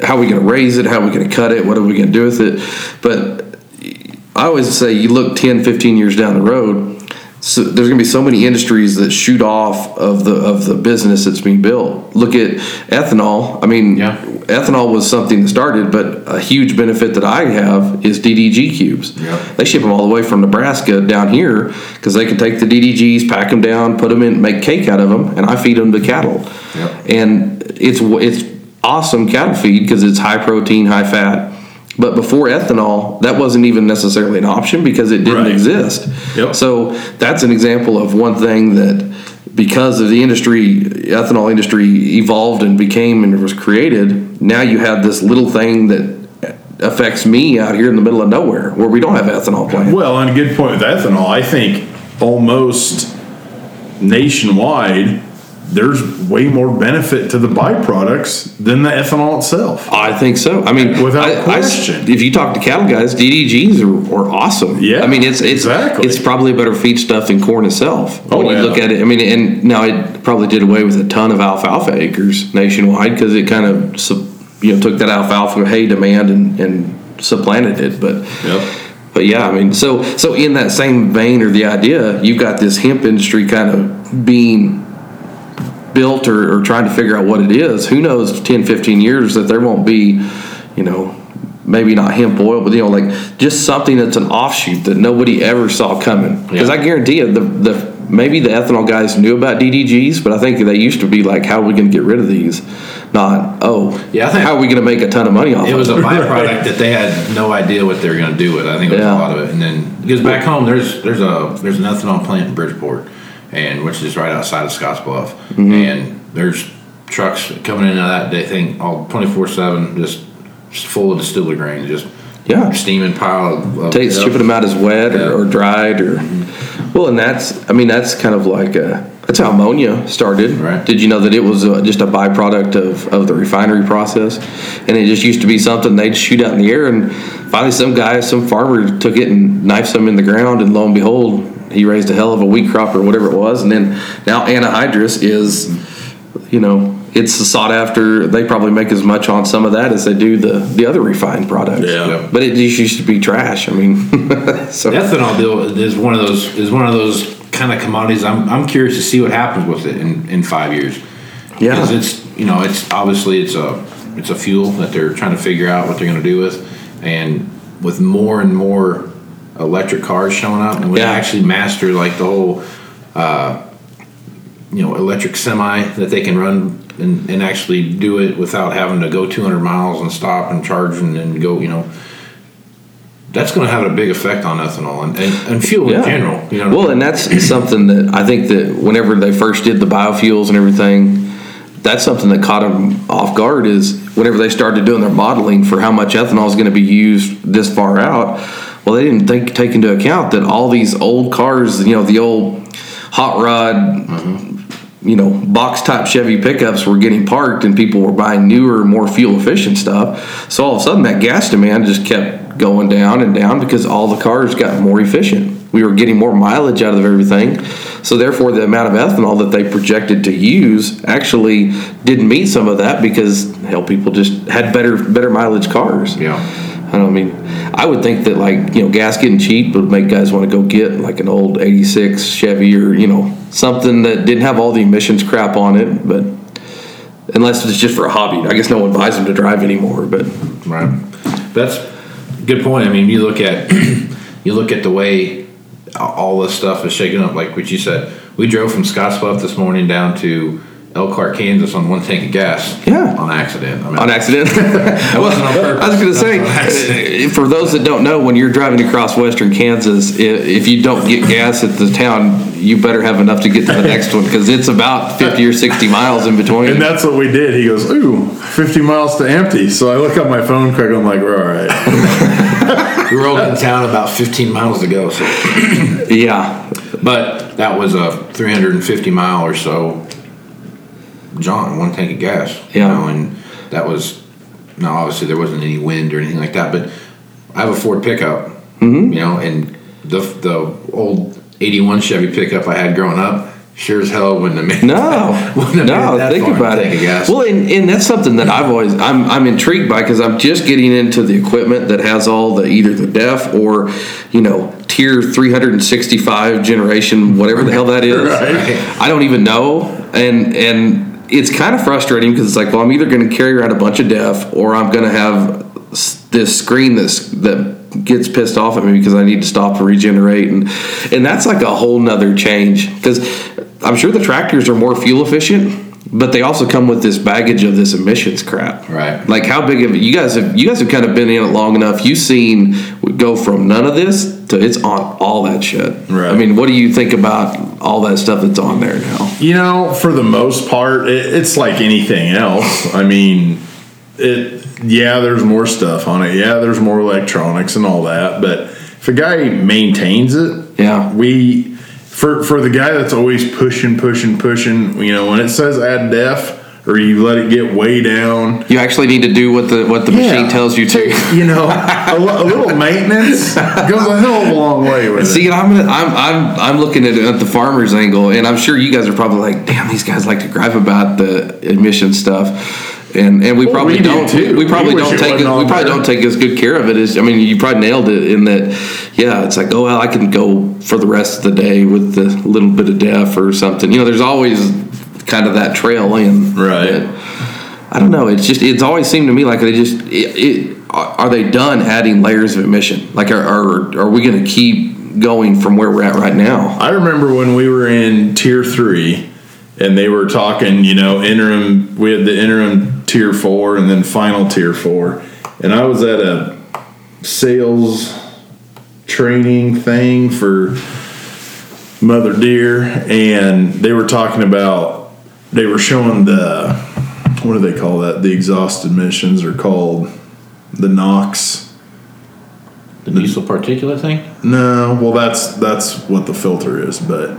how are we going to raise it, how are we going to cut it, what are we going to do with it? But I always say you look 10, 15 years down the road, so there's going to be so many industries that shoot off of the of the business that's being built. Look at ethanol. I mean, Yeah. ethanol was something that started, but a huge benefit that I have is DDG cubes. Yeah. They ship them all the way from Nebraska down here because they can take the DDGs, pack them down, put them in, make cake out of them, and I feed them to cattle. Yep. And it's it's awesome cattle feed because it's high protein, high fat. But before ethanol, that wasn't even necessarily an option because it didn't Right. exist. Yep. So that's an example of one thing that because of the industry, ethanol industry evolved and became and was created. Now you have this little thing that affects me out here in the middle of nowhere where we don't have ethanol plants. Well, and a good point with ethanol, I think almost nationwide, there's way more benefit to the byproducts than the ethanol itself. I think so. I mean, Without I- I- question. if you talk to cattle guys, DDGs are, are awesome. Yeah, I mean, it's it's exactly. it's probably a better feed stuff than corn itself. Oh, when you yeah. look at it, I mean, and now it probably did away with a ton of alfalfa acres nationwide because it kind of you know took that alfalfa hay demand and, and supplanted it. But Yep. but yeah, I mean, so so in that same vein or the idea, you've got this hemp industry kind of being built or, or trying to figure out what it is. Who knows, 10, 15 years that there won't be, you know, maybe not hemp oil, but you know, like just something that's an offshoot that nobody ever saw coming. Because Yeah. I guarantee you, the the maybe the ethanol guys knew about DDGs, but I think they used to be like, how are we going to get rid of these? Not oh, Yeah, I think- how are we going to make a ton of money off of It of was a it? byproduct that they had no idea what they were going to do with. I think it was Yeah. a lot of it. And then because back home, there's there's a there's an ethanol plant in Bridgeport, and which is right outside of Scottsbluff, mm-hmm. and there's trucks coming in and out that day thing all 24 7 just, full of distillers grain just yeah steaming pile of, of Take, shipping them out as wet yeah. or, or, dried or mm-hmm. well and that's i mean that's kind of like a, that's how ammonia started right did you know that it was uh, just a byproduct of, of the refinery process and it just used to be something they'd shoot out in the air and finally some guy some farmer took it and knifed some in the ground and lo and behold he raised a hell of a wheat crop or whatever it was and then now anhydrous is you know it's sought after. They probably make as much on some of that as they do the the other refined products. Yeah, but it just used to be trash. I mean, so ethanol deal is one of those is one of those kind of commodities. I'm I'm curious to see what happens with it in in five years. Yeah, because it's you know it's obviously it's a it's a fuel that they're trying to figure out what they're going to do with, and with more and more electric cars showing up, and we yeah. actually master like the whole. Uh, you know, electric semi that they can run and, and actually do it without having to go 200 miles and stop and charge and, and go, you know, that's going to have a big effect on ethanol and, and, and fuel yeah. in general. You know well, and that's something that I think that whenever they first did the biofuels and everything, that's something that caught them off guard is whenever they started doing their modeling for how much ethanol is going to be used this far out. Well, they didn't think, take into account that all these old cars, you know, the old hot rod, mm-hmm you know, box type Chevy pickups were getting parked and people were buying newer, more fuel efficient stuff. So all of a sudden, that gas demand just kept going down and down because all the cars got more efficient. We were getting more mileage out of everything. So therefore, the amount of ethanol that they projected to use actually didn't meet some of that because hell, people just had better better mileage cars. Yeah. I don't mean, I would think that like you know gas getting cheap would make guys want to go get like an old '86 Chevy or you know something that didn't have all the emissions crap on it, but unless it's just for a hobby, I guess no one buys them to drive anymore. But right, that's good point. I mean, you look at you look at the way all this stuff is shaking up, like what you said. We drove from Scottsbluff this morning down to Elkhart, Kansas on one tank of gas. Yeah. On accident. I mean, on accident. well, I was going to say, for those that don't know, when you're driving across western Kansas, if you don't get gas at the town, you better have enough to get to the next one because it's about 50 or 60 miles in between. And that's what we did. He goes, Ooh, 50 miles to empty. So I look up my phone quick. I'm like, We're all right. we were in town about 15 miles to go. So. yeah. But that was a 350 mile or so John, one tank of gas. Yeah. You know, and that was now obviously there wasn't any wind or anything like that, but I have a Ford pickup. Mm-hmm. You know, and the the old '81 Chevy pickup I had growing up. Sure as hell wouldn't have made no, that, no. Think about it. Well, and, and that's something that I've always I'm I'm intrigued by because I'm just getting into the equipment that has all the either the DEF or you know tier 365 generation whatever the hell that is. right. I don't even know, and and it's kind of frustrating because it's like, well, I'm either going to carry around a bunch of DEF or I'm going to have this screen that's that gets pissed off at me because I need to stop and regenerate, and and that's like a whole nother change because I'm sure the tractors are more fuel efficient but they also come with this baggage of this emissions crap. Right. Like how big of you guys have you guys have kind of been in it long enough. You've seen go from none of this to it's on all that shit. Right. I mean, what do you think about all that stuff that's on there now? You know, for the most part, it, it's like anything else. I mean, it. Yeah, there's more stuff on it. Yeah, there's more electronics and all that. But if a guy maintains it, yeah, we for for the guy that's always pushing, pushing, pushing, you know, when it says add def or you let it get way down, you actually need to do what the what the yeah, machine tells you to. You know, a, a, little maintenance goes a hell of a long way with See, it. I'm, I'm I'm I'm looking at it at the farmer's angle, and I'm sure you guys are probably like, damn, these guys like to gripe about the emission stuff and and we well, probably we don't we, we, probably we don't take we probably there. don't take as good care of it as I mean you probably nailed it in that yeah it's like oh well I can go for the rest of the day with a little bit of DEF or something you know there's always kind of that trail in. Right. I don't know. It's just it's always seemed to me like they just it, it are they done adding layers of emission? Like are are, are we going to keep going from where we're at right now? I remember when we were in tier 3 and they were talking, you know, interim. We had the interim tier four and then final tier four, and I was at a sales training thing for mother Deere, and they were talking about they were showing the what do they call that? The exhaust emissions are called the NOx. The diesel particulate thing? No, well that's that's what the filter is, but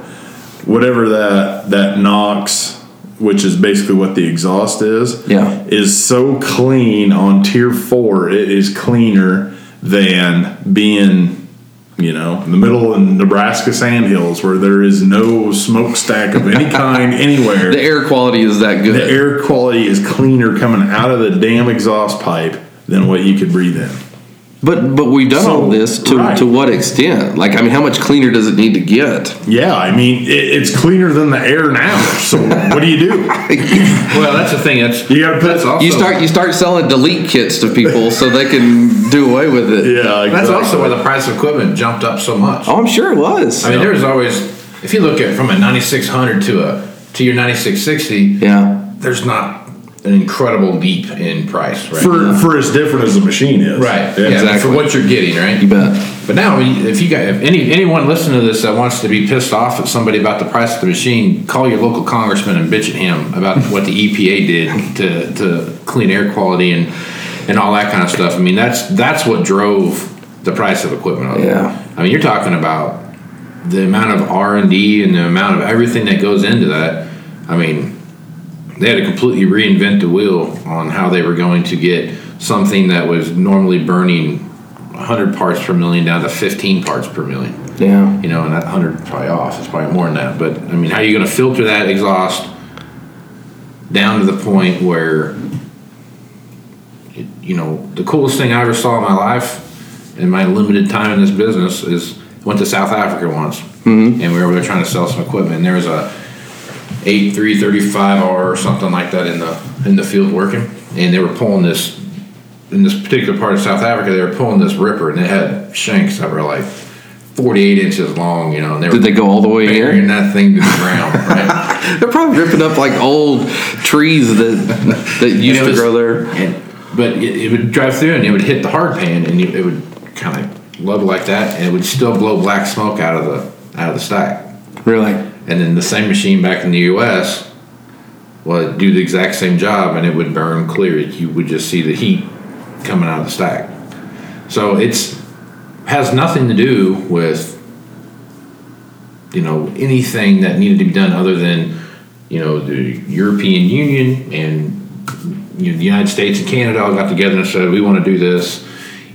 whatever that that NOx, which is basically what the exhaust is, Yeah. is so clean on tier four. It is cleaner than being you know, in the middle of Nebraska sandhills where there is no smokestack of any kind anywhere. The air quality is that good. The air quality is cleaner coming out of the damn exhaust pipe than what you could breathe in. But but we've done So, all this to right. to what extent? Like I mean, how much cleaner does it need to get? Yeah, I mean, it, it's cleaner than the air now. So what do you do? Well, that's the thing. That's You gotta put- that's also, You start you start selling delete kits to people so they can do away with it. Yeah, That's also why the price of equipment jumped up so much. Oh, I'm sure it was. I mean, there's always if you look at from a 9600 to a to your 9660, yeah. there's not an incredible leap in price, right? for for as different as the machine is. right, Yeah, yeah, exactly. for what you're getting, right? You bet. But now, if you got if any anyone listening to this that wants to be pissed off at somebody about the price of the machine, call your local congressman and bitch at him about what the EPA did to, to clean air quality and and all that kind of stuff. I mean, that's that's what drove the price of equipment. up. Yeah. I mean, you're talking about the amount of R and D and the amount of everything that goes into that. I mean, they had to completely reinvent the wheel on how they were going to get something that was normally burning 100 parts per million down to 15 parts per million. Yeah. You know, and that 100 is probably off. It's probably more than that. But I mean, how are you going to filter that exhaust down to the point where, it, you know, the coolest thing I ever saw in my life in my limited time in this business is I went to South Africa once, mm-hmm. and we were over there trying to sell some equipment. And there was a eight three thirty five R or something like that in the in the field working, and they were pulling this in this particular part of South Africa. They were pulling this ripper, and it had shanks that were like forty eight inches long. You know, and they were Did they go all the way in? that thing to the ground. Right? They're probably ripping up like old trees that that used to was- grow there. And, but it, it would drive through, and it would hit the hard pan, and it would kind of level like that, and it would still blow black smoke out of the out of the stack. Really? And then the same machine back in the U.S. would do the exact same job, and it would burn clear. You would just see the heat coming out of the stack. So it's has nothing to do with you know anything that needed to be done other than you know the European Union and you know, the United States and Canada all got together and said we want to do this,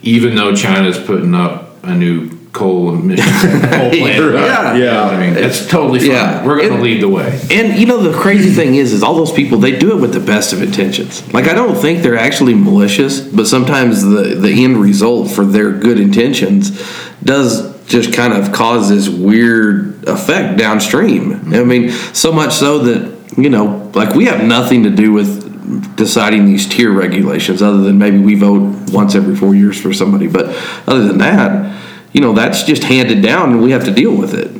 even though China's putting up a new coal emission coal plant. Yeah. You know what I mean that's totally fine. Yeah. We're going to lead the way. And you know the crazy thing is, is all those people they do it with the best of intentions. Like I don't think they're actually malicious, but sometimes the the end result for their good intentions does just kind of cause this weird effect downstream. Mm-hmm. I mean, so much so that you know, like we have nothing to do with deciding these tier regulations, other than maybe we vote once every four years for somebody. But other than that, you know, that's just handed down, and we have to deal with it.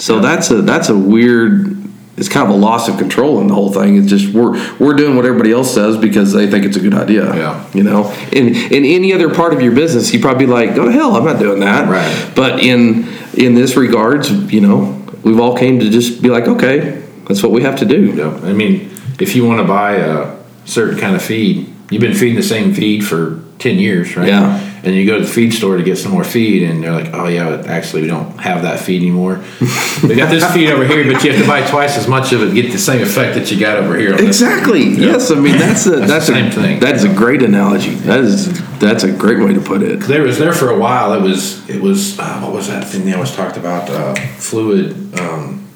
So that's a that's a weird. It's kind of a loss of control in the whole thing. It's just we're we're doing what everybody else says because they think it's a good idea. Yeah. You know, in in any other part of your business, you'd probably be like, go to hell, I'm not doing that. Right. But in in this regards, you know, we've all came to just be like, okay, that's what we have to do. Yeah, I mean, if you want to buy a certain kind of feed, you've been feeding the same feed for ten years, right? Yeah. And you go to the feed store to get some more feed, and they're like, "Oh yeah, actually, we don't have that feed anymore. we got this feed over here, but you have to buy twice as much of it to get the same effect that you got over here." on this Exactly. Yes. I mean, that's a that's, the a same thing. That is a great analogy. That is that's a great way to put it. There was there for a while. It was it was uh, what was that thing they always talked about? Uh, fluid um,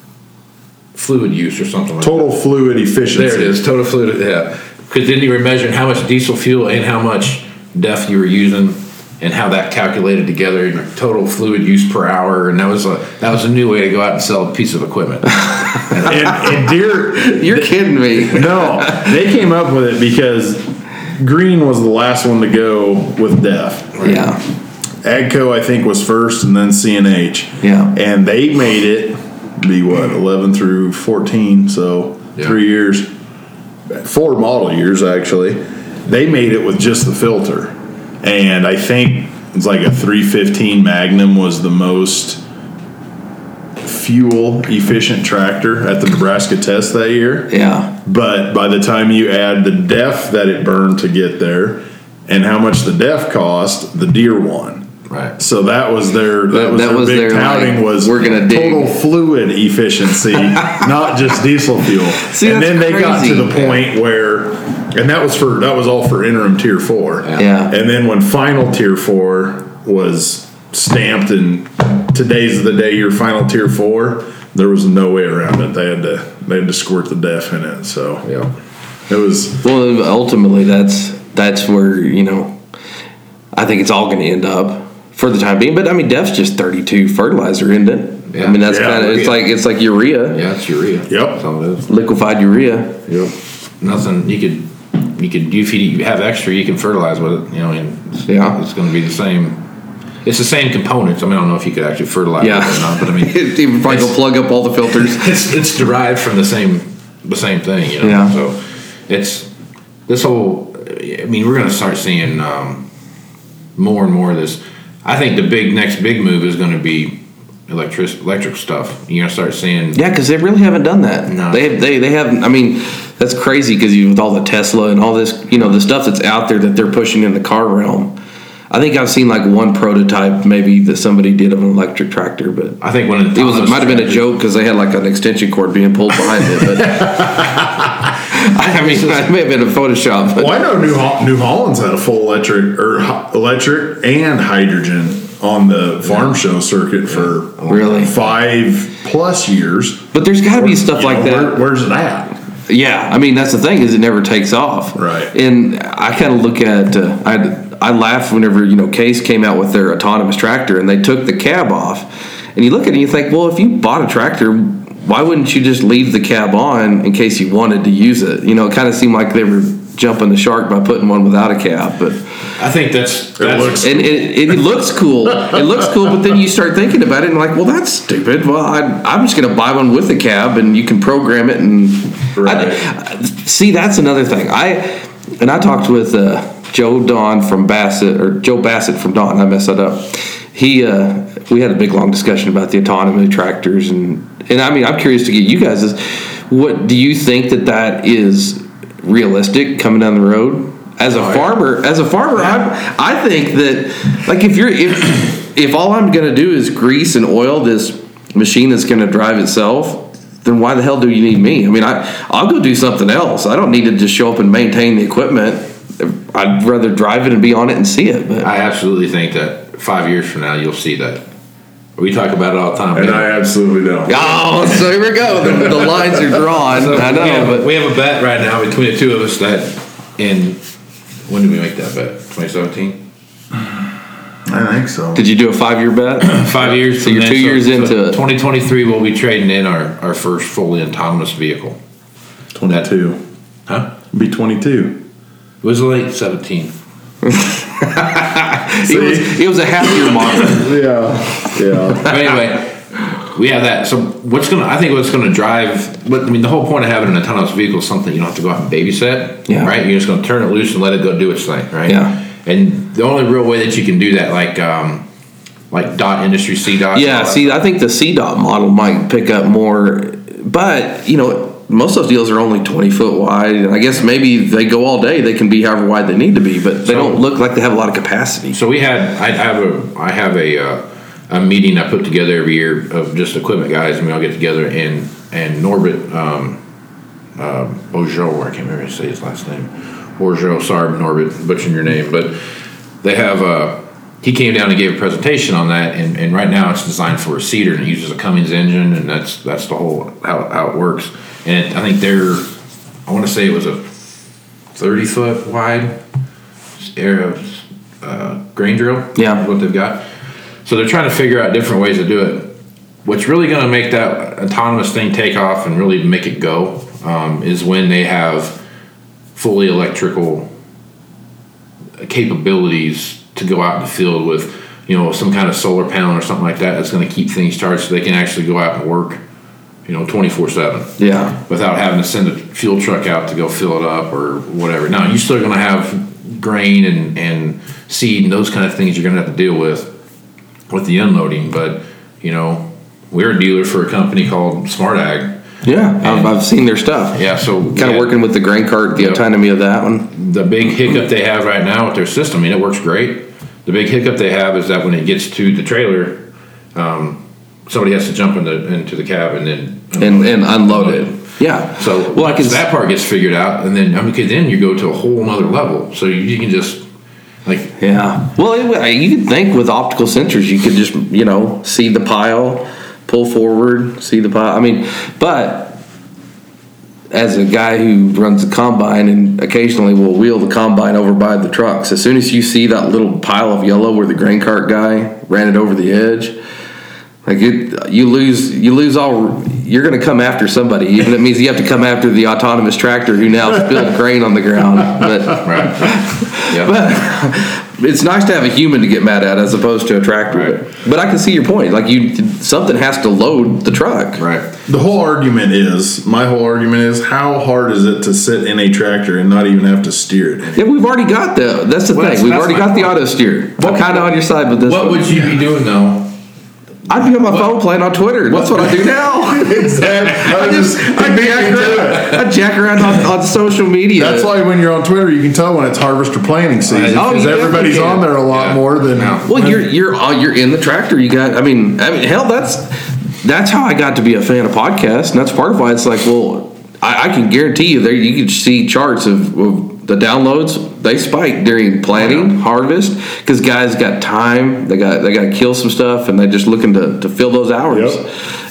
fluid use or something like that. Total fluid efficiency. There it is, total fluid. Yeah, because then you were measuring how much diesel fuel and how much DEF you were using, and how that calculated together your total fluid use per hour, and that was a that was a new way to go out and sell a piece of equipment. And, and Deere, You're kidding me. no, they came up with it because Green was the last one to go with DEF. Yeah. Agco, I think, was first, and then CNH. Yeah. And they made it be what eleven through fourteen, so Yeah. three years, four model years actually. They made it with just the filter, and I think it's like a three fifteen Magnum was the most fuel efficient tractor at the Nebraska test that year. Yeah. But by the time you add the DEF that it burned to get there and how much the DEF cost, the Deere won. Right. So that was their that, That- was that their was big their, touting like, was we're gonna dig. total fluid efficiency, not just diesel fuel. See, and then they got to the point where, and that was for that was all for interim tier four. Yeah. And then when final tier four was stamped and today's the day your final tier four, there was no way around it. They had to they had to squirt the def in it. So Yeah. it was Well, ultimately, that's that's where you know, I think it's all going to end up for the time being. But I mean, DEF's just thirty-two fertilizer, isn't it? I mean, that's Yeah, kind of it's yeah. like it's like urea, Yeah, it's urea. Yep. That's all it is. liquefied urea. Yep. Nothing. You could, you could. If you have extra, you can fertilize with it. You know, and it's, Yeah. it's going to be the same. It's the same components. I mean, I don't know if you could actually fertilize Yeah. it or not, but I mean, you would probably go plug up all the filters. it's it's derived from the same the same thing. You know. Yeah. So it's this whole. I mean, we're going to start seeing um, more and more of this. I think the big next big move is going to be electric electric stuff. You're going to start seeing. Yeah, because they really haven't done that. No. They they they haven't. I mean, that's crazy because you with all the Tesla and all this, you know, the stuff that's out there that they're pushing in the car realm. I think I've seen like one prototype maybe that somebody did of an electric tractor, but I think one of the it was it might have been a joke because they had like an extension cord being pulled behind it. But I mean, it may have been a Photoshop. But Well, I know New Hol- New Holland's had a full electric er, or hy- electric and hydrogen on the farm show circuit for Really? five plus years. but there's got to be stuff like know, that. where- where's it at? Yeah, I mean that's the thing is it never takes off. Right. And I kind of look at uh, I I laugh whenever you know Case came out with their autonomous tractor and they took the cab off, and you look at it and you think, well, if you bought a tractor, why wouldn't you just leave the cab on in case you wanted to use it? You know, it kind of seemed like they were jumping the shark by putting one without a cab, but I think that's, that's looks- and it, it, looks cool. It looks cool, but then you start thinking about it and like, well, that's stupid. Well, I, I'm just going to buy one with a cab, and you can program it. And Right. I, see, that's another thing. I and I talked with uh, Joe Don from Bassett or Joe Bassett from Don. I messed that up. He, uh, we had a big long discussion about the autonomy tractors, and and I mean, I'm curious to get you guys. Is what do you think that that is realistic coming down the road? As a Oh, yeah. farmer, as a farmer, I I think that like if you're if if all I'm gonna do is grease and oil this machine that's gonna drive itself, then why the hell do you need me? I mean, I I'll go do something else. I don't need to just show up and maintain the equipment. I'd rather drive it and be on it and see it. But I absolutely think that five years from now you'll see that. We talk about it all the time. And I absolutely don't. oh, so here we go. The, the lines are drawn. So I we, know, have, but we have a bet right now between the two of us that in when did we make that bet? 2017. I think so. did you do a five year bet? Five years. So you're then, two years into it. 2023. We'll be trading in our, our first fully autonomous vehicle. Twenty-two. Huh? Be twenty-two. It was late 17. It was, it was a half year model. Yeah. Yeah. But anyway, we have that. So what's gonna? I think what's gonna drive. But I mean, the whole point of having an autonomous vehicle is something you don't have to go out and babysit. Yeah. Right. You're just gonna turn it loose and let it go do its thing. Right. Yeah. And the only real way that you can do that, like um, like Dot Industry, C Dot. Yeah, see, I think the C dot model might pick up more, but you know, most of those deals are only twenty foot wide, and I guess maybe they go all day. They can be however wide they need to be, but they So- don't look like they have a lot of capacity. So we had. I have a. I have a. Uh, a meeting I put together every year of just equipment guys, and we all get together and and Norbert um, uh, Beaujot, I can't remember how to say his last name. Beaujot, sorry, Norbert, butchering your name, but they have. Uh, he came down and gave a presentation on that, and, and right now it's designed for a seeder and it uses a Cummins engine, and that's that's the whole how, how it works. And I think they're, I want to say it was a thirty foot wide air of uh, grain drill. Yeah. is what they've got. So they're trying to figure out different ways to do it. What's really going to make that autonomous thing take off and really make it go um, is when they have fully electrical capabilities to go out in the field with, you know, some kind of solar panel or something like that that's going to keep things charged so they can actually go out and work, you know, 24 7 Yeah, without having to send a fuel truck out to go fill it up or whatever. Now you're still going to have grain and, and seed and those kind of things you're going to have to deal with with the unloading, but you know we're a dealer for a company called Smart Ag. Yeah, I've, I've seen their stuff. Yeah, so Kind of working with the grain cart, the Yep. autonomy of that one. The big hiccup they have right now with their system, I mean, it works great. The big hiccup they have is that when it gets to the trailer, um, somebody has to jump in the, into the cab and then And, and unload it. Yeah. So well, I can. that part gets figured out, and then I mean, 'cause then you go to a whole other level. So you, you can just like Yeah. Well, it, you could think with optical sensors, you could just, you know, see the pile, pull forward, see the pile. I mean, but as a guy who runs a combine and occasionally will wheel the combine over by the trucks, as soon as you see that little pile of yellow where the grain cart guy ran it over the edge, like it, you lose, you lose all. You're going to come after somebody, even it means you have to come after the autonomous tractor who now spilled grain on the ground. But right, yeah, but it's nice to have a human to get mad at as opposed to a tractor. Right. But I can see your point. Like you, something has to load the truck. right. The whole argument is my whole argument is how hard is it to sit in a tractor and not even have to steer it? Yeah, we've already got the. That's the Well, thing. that's- We've that's already my got the auto steer. I'm kind of on your side with this. What one. would you be doing though? I'd be on my phone playing on Twitter. That's what I do now. exactly. I just I jack around, I jack around on, on social media. That's why when you're on Twitter, you can tell when it's harvester planting season Oh, because you everybody's on there a lot Yeah. more than. Yeah. Well, you're you're uh, you're in the tractor. You got. I mean, I mean, hell, that's that's how I got to be a fan of podcasts, and that's part of why it's like, well, I, I can guarantee you there you can see charts of, of the downloads. They spike during planting, oh, harvest, because guys got time. They got they got to kill some stuff, and they're just looking to, to fill those hours.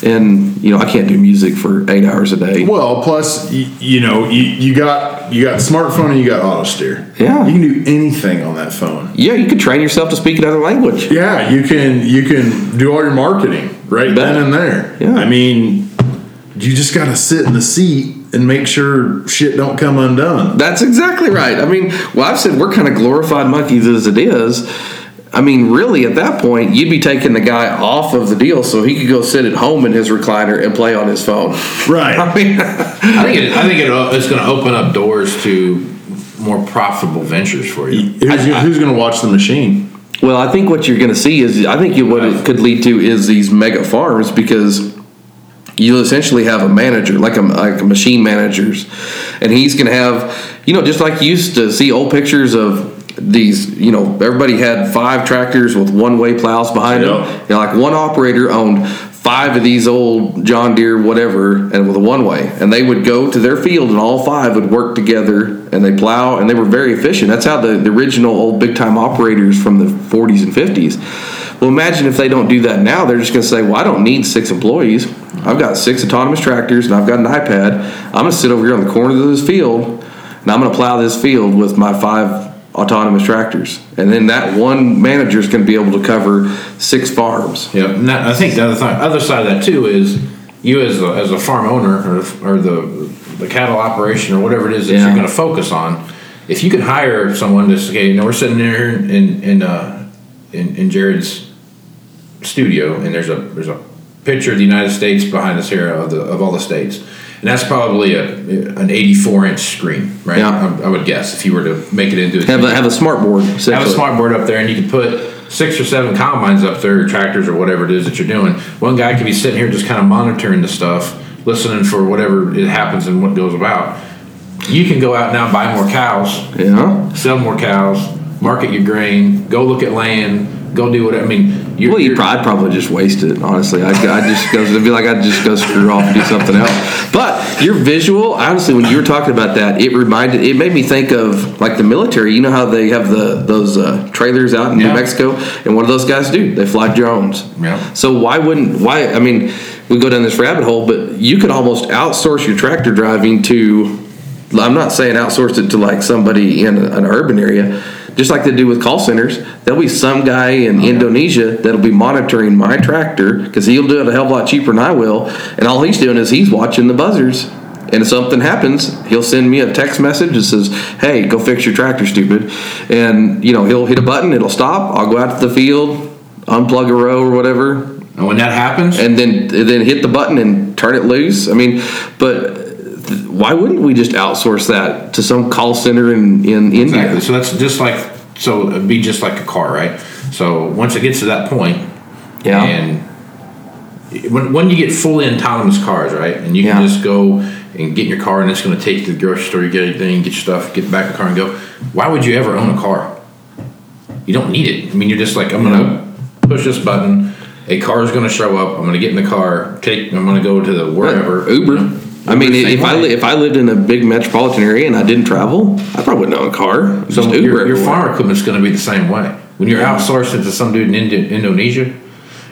And you know, I can't do music for eight hours a day. Well, plus you, you know you, you got you got smartphone and you got auto steer. Yeah. you can do anything on that phone. Yeah, you could train yourself to speak another language. Yeah, you can you can do all your marketing right then and there. Yeah. I mean, you just got to sit in the seat and make sure shit don't come undone. That's exactly right. I mean, well, I've said we're kind of glorified monkeys as it is. I mean, really, at that point, you'd be taking the guy off of the deal so he could go sit at home in his recliner and play on his phone. Right. I mean, I think it, I think it, it's going to open up doors to more profitable ventures for you. Who's, gonna- who's going to watch the machine? well, I think what you're going to see is, I think you, what it could lead to is these mega farms because you'll essentially have a manager, like a, like a machine managers, and he's going to have, you know, just like you used to see old pictures of these, you know, everybody had five tractors with one-way plows behind Yeah. them. You know, like one operator owned five of these old John Deere whatever, and with a one-way, and they would go to their field, and all five would work together, and they plow, and they were very efficient. That's how the, the original old big-time operators from the 40s and 50s. Well, imagine if they don't do that now. They're just going to say, "Well, I don't need six employees. I've got six autonomous tractors, and I've got an iPad. I'm going to sit over here on the corner of this field, and I'm going to plow this field with my five autonomous tractors." And then that one manager is going to be able to cover six farms. Yeah, I think the other, th- other side of that too is you as a, as a farm owner or, or the the cattle operation or whatever it is that Yeah. you're going to focus on. If you could hire someone to say, you know, we're sitting there in in uh, in, in Jerod's studio, and there's a there's a picture of the United States behind us here of the of all the states, and that's probably a an 84 inch screen, right? Yeah. I, I would guess if you were to make it into a Have a, have a smart board. have a smart board up there and you can put six or seven combines up there or tractors or whatever it is that you're doing one guy could be sitting here just kind of monitoring the stuff listening for whatever it happens and what goes about you can go out now and buy more cows Yeah. sell more cows market your grain go look at land go do what i mean you're, Well, probably, I'd probably just waste it. Honestly, I'd, I'd just go. It'd be like I'd just go screw off and do something else. But your visual, honestly, when you were talking about that, it reminded. It made me think of like the military. You know how they have the those uh, trailers out in Yeah. New Mexico, and what do those guys do? They fly drones. Yeah. So why wouldn't why? I mean, we go down this rabbit hole, but you could almost outsource your tractor driving to. I'm not saying outsource it to like somebody in an urban area, just like they do with call centers. There'll be some guy in oh, Indonesia that'll be monitoring my tractor because he'll do it a hell of a lot cheaper than I will, and all he's doing is he's watching the buzzers. And if something happens, he'll send me a text message that says, "Hey, go fix your tractor, stupid." And you know, he'll hit a button, it'll stop. I'll go out to the field, unplug a row or whatever, and when that happens and then then hit the button and turn it loose. I mean, but why wouldn't we just outsource that to some call center in in India? So that's just like so it'd be just like a car, right? So once it gets to that point, Yeah. and when, when you get fully autonomous cars, right, and you can Yeah. just go and get in your car, and it's going to take you to the grocery store, you get anything, get your stuff, get back in the car, and go. Why would you ever own a car? You don't need it. I mean, you're just like, I'm going to push this button. A car is going to show up. I'm going to get in the car. Take. I'm going to go to the wherever. Uh, Uber. you know. I mean, Uber, if I li- if I lived in a big metropolitan area and I didn't travel, I probably wouldn't own a car. So Just Uber your, your farm equipment's going to be the same way. When you're outsourced it to some dude in Indi- Indonesia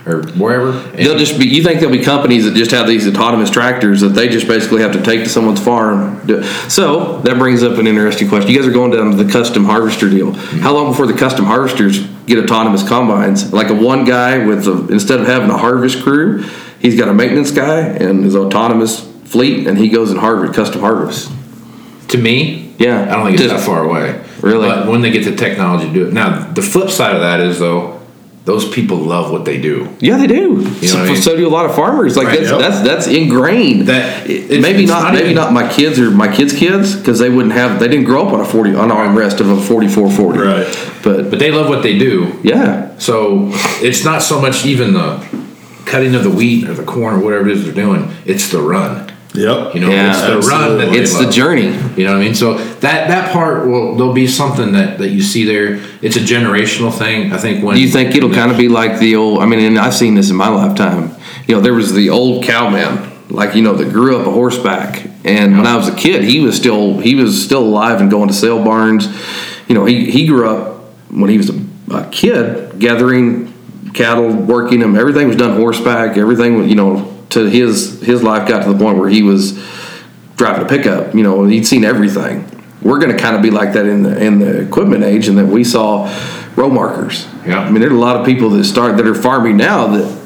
or wherever, They'll just be. You think there'll be companies that just have these autonomous tractors that they just basically have to take to someone's farm? So that brings up an interesting question. You guys are going down to the custom harvester deal. Mm-hmm. How long before the custom harvesters get autonomous combines? Like a one guy with a, instead of having a harvest crew, he's got a maintenance guy and his autonomous fleet, and he goes and harvest custom harvests. to me, Yeah. I don't think it's that far away. Really? But when they get the technology to do it. Now, the flip side of that is, though, those people love what they do. Yeah, they do. You know so, I mean? so do a lot of farmers. Like Right, that's, yep. that's that's ingrained. That- it's- maybe it's not, not maybe even- not my kids or my kids' kids because they wouldn't have they didn't grow up on a forty on arm rest of a forty four forty. Right. But But they love what they do. yeah, So it's not so much even the cutting of the wheat or the corn or whatever it is they're doing, it's the run. Yep. You know, Yeah, it's the run that they it's the journey. You know what I mean? So that that part will there'll be something that that you see there. It's a generational thing. I think when Do you think it'll kind of be like the old? I mean, and I've seen this in my lifetime. You know, there was the old cowman, like you know, that grew up a horseback. And when I was a kid, he was still he was still alive and going to sale barns. You know, he he grew up when he was a, a kid gathering cattle, working them. Everything was done horseback. Everything, was, you know, to his his life got to the point where he was driving a pickup. You know, he'd seen everything. We're going to kind of be like that in the in the equipment age, and that we saw row markers. Yeah. I mean, there's a lot of people that start that are farming now that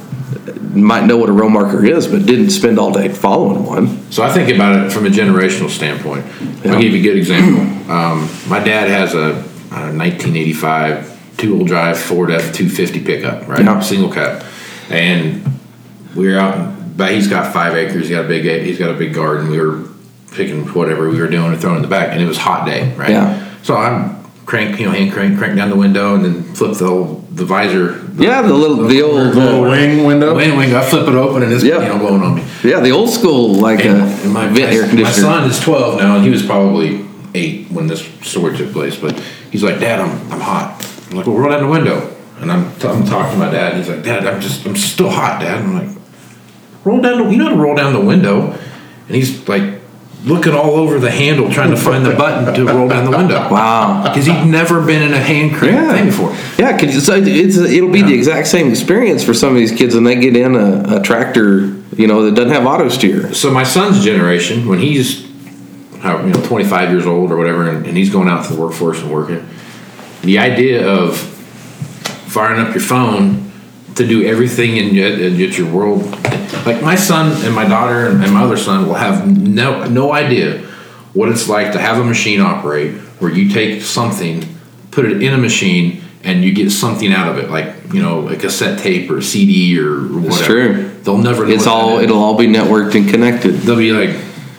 might know what a row marker is, but didn't spend all day following one. So I think about it from a generational standpoint. Yeah. I'll give you a good example. Um, my dad has a, a 1985 two-wheel drive Ford F250 pickup, right? Yeah. Single cab, and we were out. But he's got five acres. He's got a big. He's got a big garden. We were picking whatever we were doing and throwing in the back, and it was hot day, right? Yeah. So I'm crank, you know, hand crank, crank down the window, and then flip the old, the visor. Yeah, the little the old Little uh, wing window. Wing, wing. I flip it open, and it's Yeah. you know blowing on me. yeah the old school like uh, And my, vent air my son is 12 now, and he was probably eight when this story took place. But he's like, Dad, I'm, I'm hot. I'm like, well, roll down the window. And I'm, t- I'm talking to my dad, and he's like, Dad, I'm just, I'm still hot, Dad. And I'm like, roll down, the, you know how to roll down the window. And he's like, looking all over the handle, trying to find the button to roll down the window. Wow. Because he'd never been in a hand crank Yeah. thing before. Yeah, cause so uh, it's it'll be the exact same experience for some of these kids when they get in a, a tractor, you know, that doesn't have auto steer. So my son's generation, when he's you know 25 years old or whatever, and, and he's going out to the workforce and working, the idea of firing up your phone to do everything in your, in your world, like my son and my daughter and my other son will have no no idea what it's like to have a machine operate where you take something, put it in a machine. And you get something out of it, like you know, a cassette tape or a CD or whatever. It's true. They'll never. Know It's all it'll all be networked and connected. they'll be like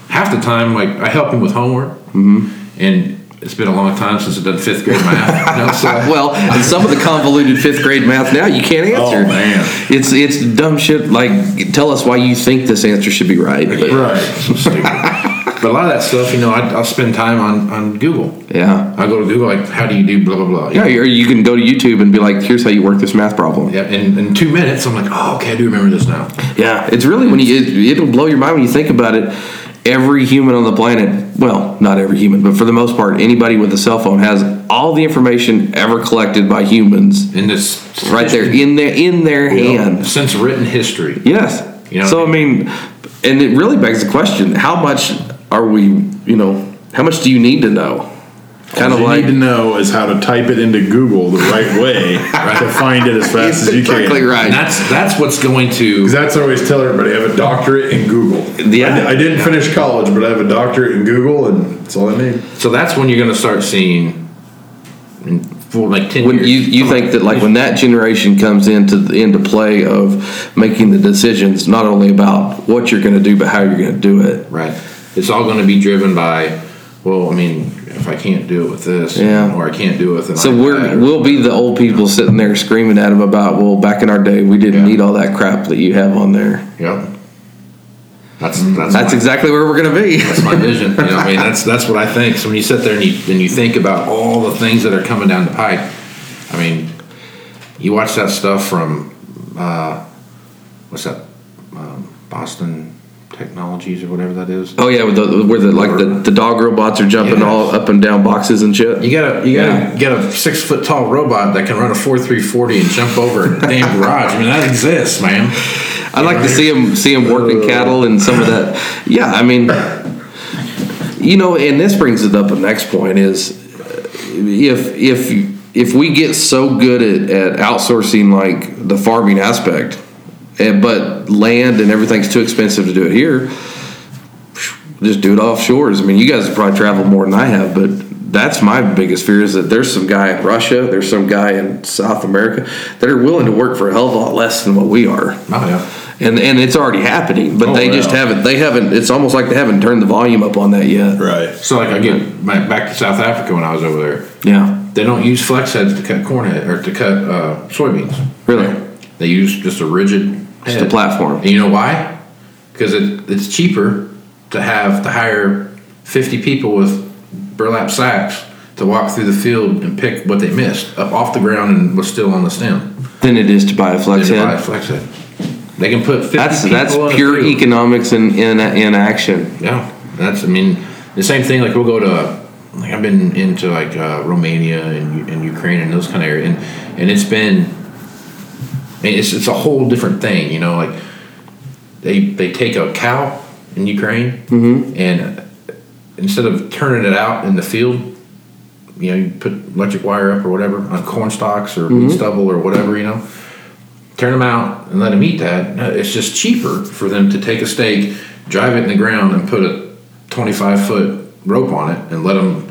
half the time like I help him with homework, mm-hmm. and it's been a long time since I've done fifth grade math. know, so Well, and some of the convoluted fifth grade math now you can't oh, answer. Oh, man. it's it's dumb shit. Like, tell us why you think this answer should be right. But, Right. But a lot of that stuff, you know, I, I'll spend time on on Google. yeah, I go to Google like, how do you do blah blah blah. yeah. Or you can go to YouTube and be like, "Here's how you work this math problem." Yeah, in, in two minutes, I'm like, oh, okay, I do remember this now. Yeah, it's really when you it, it'll blow your mind when you think about it. Every human on the planet, well, not every human, but for the most part, anybody with a cell phone has all the information ever collected by humans In this right there in their in their hand. since written history. Yes. You know so I I mean, and it really begs the question: How much are we? You know, how much do you need to know? Kind All of you like need to know is how to type it into Google the right way to find it as fast as you exactly can. right. And that's that's what's going to 'Cause that's what I always tell everybody. I have a doctorate in Google. Yeah. I, I didn't finish college, but I have a doctorate in Google, and that's all I need. So that's when you're going to start seeing, for like ten when years. you, you think that like when that generation comes into the, into play of making the decisions not only about what you're going to do but how you're going to do it right? It's all going to be driven by, well, I mean, if I can't do it with this, Yeah. or I can't do it with an So we're we'll be the old people sitting there screaming at them about well, back in our day we didn't Yeah. need all that crap that you have on there. Yep. That's that's That's my, exactly where we're gonna be. that's my vision. You know, I mean, that's that's what I think. So when you sit there and you and you think about all the things that are coming down the pipe, I mean, you watch that stuff from uh, what's that, um, Boston Technologies or whatever that is. Oh yeah, with the where the like the, the dog robots are jumping Yeah. all up and down boxes and shit. You gotta you got Yeah. to get a six foot tall robot that can run a four three forty and jump over a damn garage. I mean, that exists, man. I like to see him see him working cattle and some of that. Yeah, I mean, you know, and this brings it up. The next point is uh, if if if we get so good at, at outsourcing like the farming aspect, and, but land and everything's too expensive to do it here, just do it offshores. I mean, you guys have probably traveled more than I have, but that's my biggest fear is that there's some guy in Russia, there's some guy in South America that are willing to work for a hell of a lot less than what we are Oh yeah. and and it's already happening, but Oh, they just haven't. They haven't. It's almost like they haven't turned the volume up on that yet. Right. So like my, back to South Africa when I was over there. Yeah, They don't use flex heads to cut corn head or to cut uh, soybeans. really. They use just a rigid Head. a platform. And you know why? Because it, it's cheaper to have to hire 50 people with burlap sacks to walk through the field and pick what they missed up off the ground and was still on the stem. Than it is to buy a flex Then buy a flex head. They can put 50 That's people that's pure field. economics in, in in action. Yeah, that's. I mean, the same thing. Like we'll go to, like I've been into like uh, Romania and and Ukraine and those kind of areas, and and it's been, mean, it's it's a whole different thing. You know, like they they take a cow in Ukraine mm-hmm. and instead of turning it out in the field, you know, you put electric wire up or whatever on corn stalks or mm-hmm. wheat stubble or whatever, you know. Turn them out and let them eat that. It's just cheaper for them to take a stake, drive it in the ground, and put a 25 foot rope on it and let them.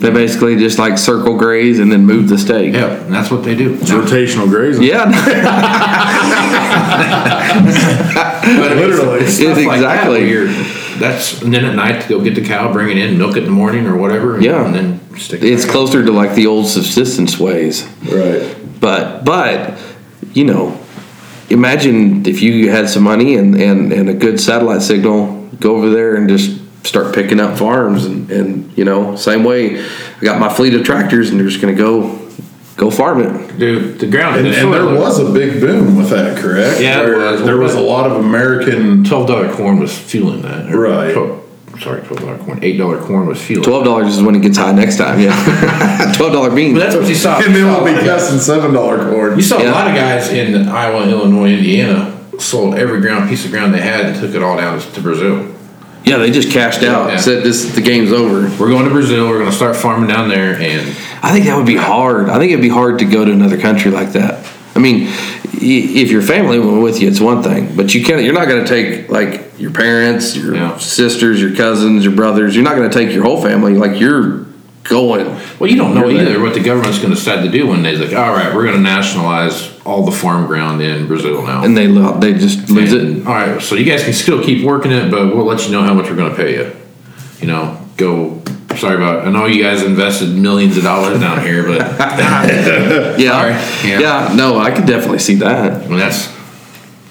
They basically just like circle graze and then move the stake. Yeah, and that's what they do. It's rotational grazing. Yeah, But Literally. it's stuff It's like that exactly. where you're- that's and then at night to go get the cow, bring it in, milk it in the morning or whatever. and- Yeah. and then stick. it it's back closer to like the old subsistence ways. Right. But but you know, imagine if you had some money and, and, and a good satellite signal, go over there and just start picking up farms and, and you know, same way I got my fleet of tractors and they're just gonna go go farm it. Dude, the ground. And, and there was a big boom with that, correct? Yeah, it Where was. There was a lot of American. Twelve dollar corn was fueling that. Right. 12 sorry, twelve dollar corn. Eight dollar corn was fueling. Twelve dollars is when it gets high next time, yeah. Twelve dollar beans. But that's what you saw. And You then we'll be a lot of guys- cussing seven dollar corn. you saw Yeah. a lot of guys in Iowa, Illinois, Indiana sold every ground piece of ground they had and took it all down to Brazil. Yeah, they just cashed out. Yeah. Said this the game's over. We're going to Brazil. We're going to start farming down there, and I think that would be hard. I think it'd be hard to go to another country like that. I mean, if your family went with you, it's one thing, but you can't. You're not going to take like your parents, your Yeah. sisters, your cousins, your brothers. You're not going to take your whole family. Like you're going. well, you don't know either there. what the government's going to decide to do when they're like, all right, we're going to nationalize all the farm ground in Brazil now. And they lo- they just lose And, it. All right, so you guys can still keep working it, but we'll let you know how much we're going to pay you. You know, go. Sorry about. I know you guys invested millions of dollars down here, but Yeah, yeah, Yeah. No, I could definitely see that. I mean, that's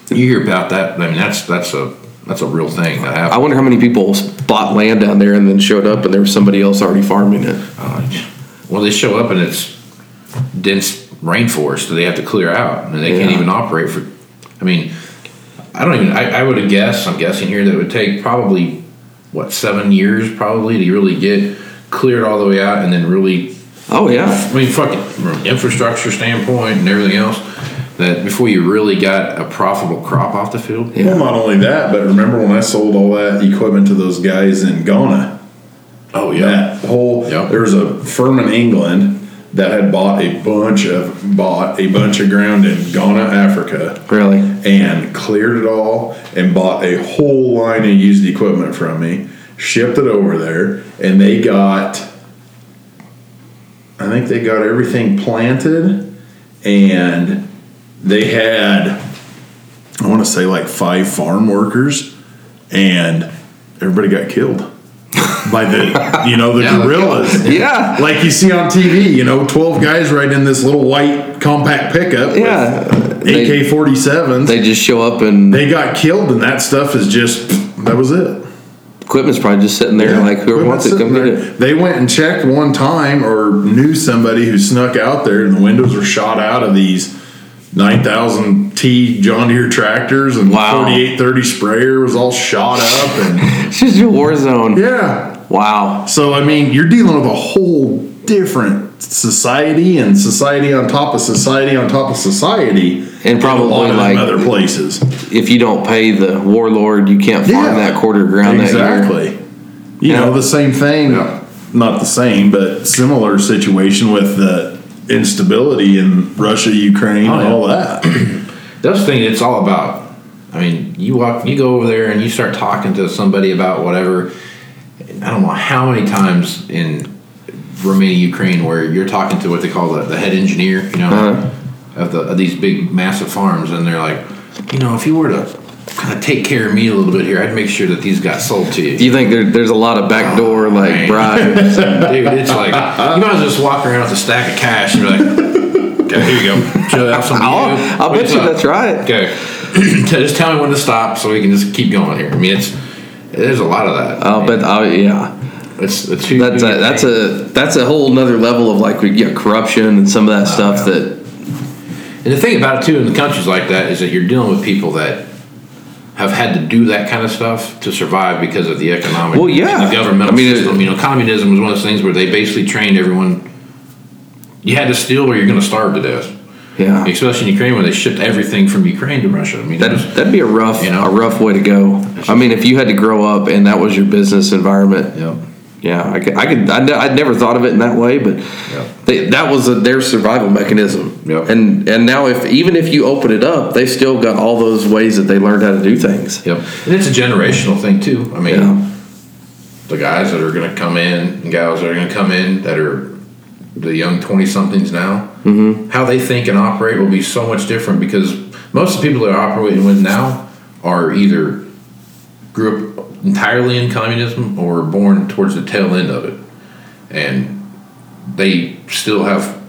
you hear about that. I mean, that's that's a that's a real thing that I wonder how many people bought land down there and then showed up and there was somebody else already farming it. Uh, well, they show up and it's dense rainforest that they have to clear out, and they can't even operate for. I mean, I don't even. I, I would have guessed. I'm guessing here that it would take probably what seven years probably to really get cleared all the way out, and then really Oh yeah, I mean, fucking from infrastructure standpoint and everything else, that before you really got a profitable crop off the field. Yeah. Well, not only that, but remember when I sold all that equipment to those guys in Ghana? Oh yeah, That whole Yep. there was a firm in England that had bought a bunch of bought a bunch of ground in Ghana, Africa, really. and cleared it all and bought a whole line of used equipment from me, shipped it over there, and they got I think they got everything planted and they had I want to say like five farm workers and everybody got killed. By the you know the Yeah, the guerrillas. Yeah. Like you see on TV, you know, twelve guys riding this little white compact pickup. Yeah. AK forty sevens. They just show up and They got killed, and that stuff is just that was it. equipment's probably just sitting there like whoever wants it, come get it. They went and checked one time, or knew somebody who snuck out there, and the windows were shot out of these. 9000 T John Deere tractors and Wow. 4830 sprayer was all shot up and It's just a war zone. yeah Wow. So I mean, you're dealing with a whole different society and society on top of society on top of society, And probably in a lot of like- other places. If you don't pay the warlord, you can't farm that quarter ground exactly. You know the same thing, Yeah. not the same, but similar situation with the instability in Russia, Ukraine, Oh, and yeah. all that. Those thing it's all about. I mean, you walk, you go over there and you start talking to somebody about whatever. I don't know how many times in Romania, Ukraine, where you're talking to what they call the, the head engineer, you know, Uh-huh. of, the, of these big, massive farms, and they're like, you know, if you were to kind of take care of me a little bit here, I'd make sure that these got sold to you. Do you think there, there's a lot of backdoor oh, like man. bribes? Dude, it's like you might as well just walk around with a stack of cash and be like, okay, here you go. Show that some I'll. I'll bet you up? that's right. Okay, just tell me when to stop so we can just keep going here. I mean, it's there's a lot of that. I'll bet. I'll, yeah, it's it's who- that's who a that's a that's a whole nother level of like yeah corruption and some of that stuff yeah. that And the thing about it too, in the countries like that, is that you're dealing with people that have had to do that kind of stuff to survive because of the economic, Well, yeah. and the governmental I mean, it- system. you know, communism was one of those things where they basically trained everyone. You had to steal, or you're going to starve to death. yeah Especially in Ukraine, where they shipped everything from Ukraine to Russia. I mean, that was- that'd be a rough You know? a rough way to go. I mean, if you had to grow up and that was your business environment, Yep. Yeah, I could I could I, ne- I'd never thought of it in that way, but they, that was a, their survival mechanism. Yep. And and now if even if you open it up, they still got all those ways that they learned how to do things. Yep. And it's a generational thing too. I mean, Yeah. the guys that are going to come in and gals that are going to come in that are the young 20 somethings now, mm-hmm. how they think and operate will be so much different because most of the people that are operating with now are either grew up entirely in communism or born towards the tail end of it. And they still have,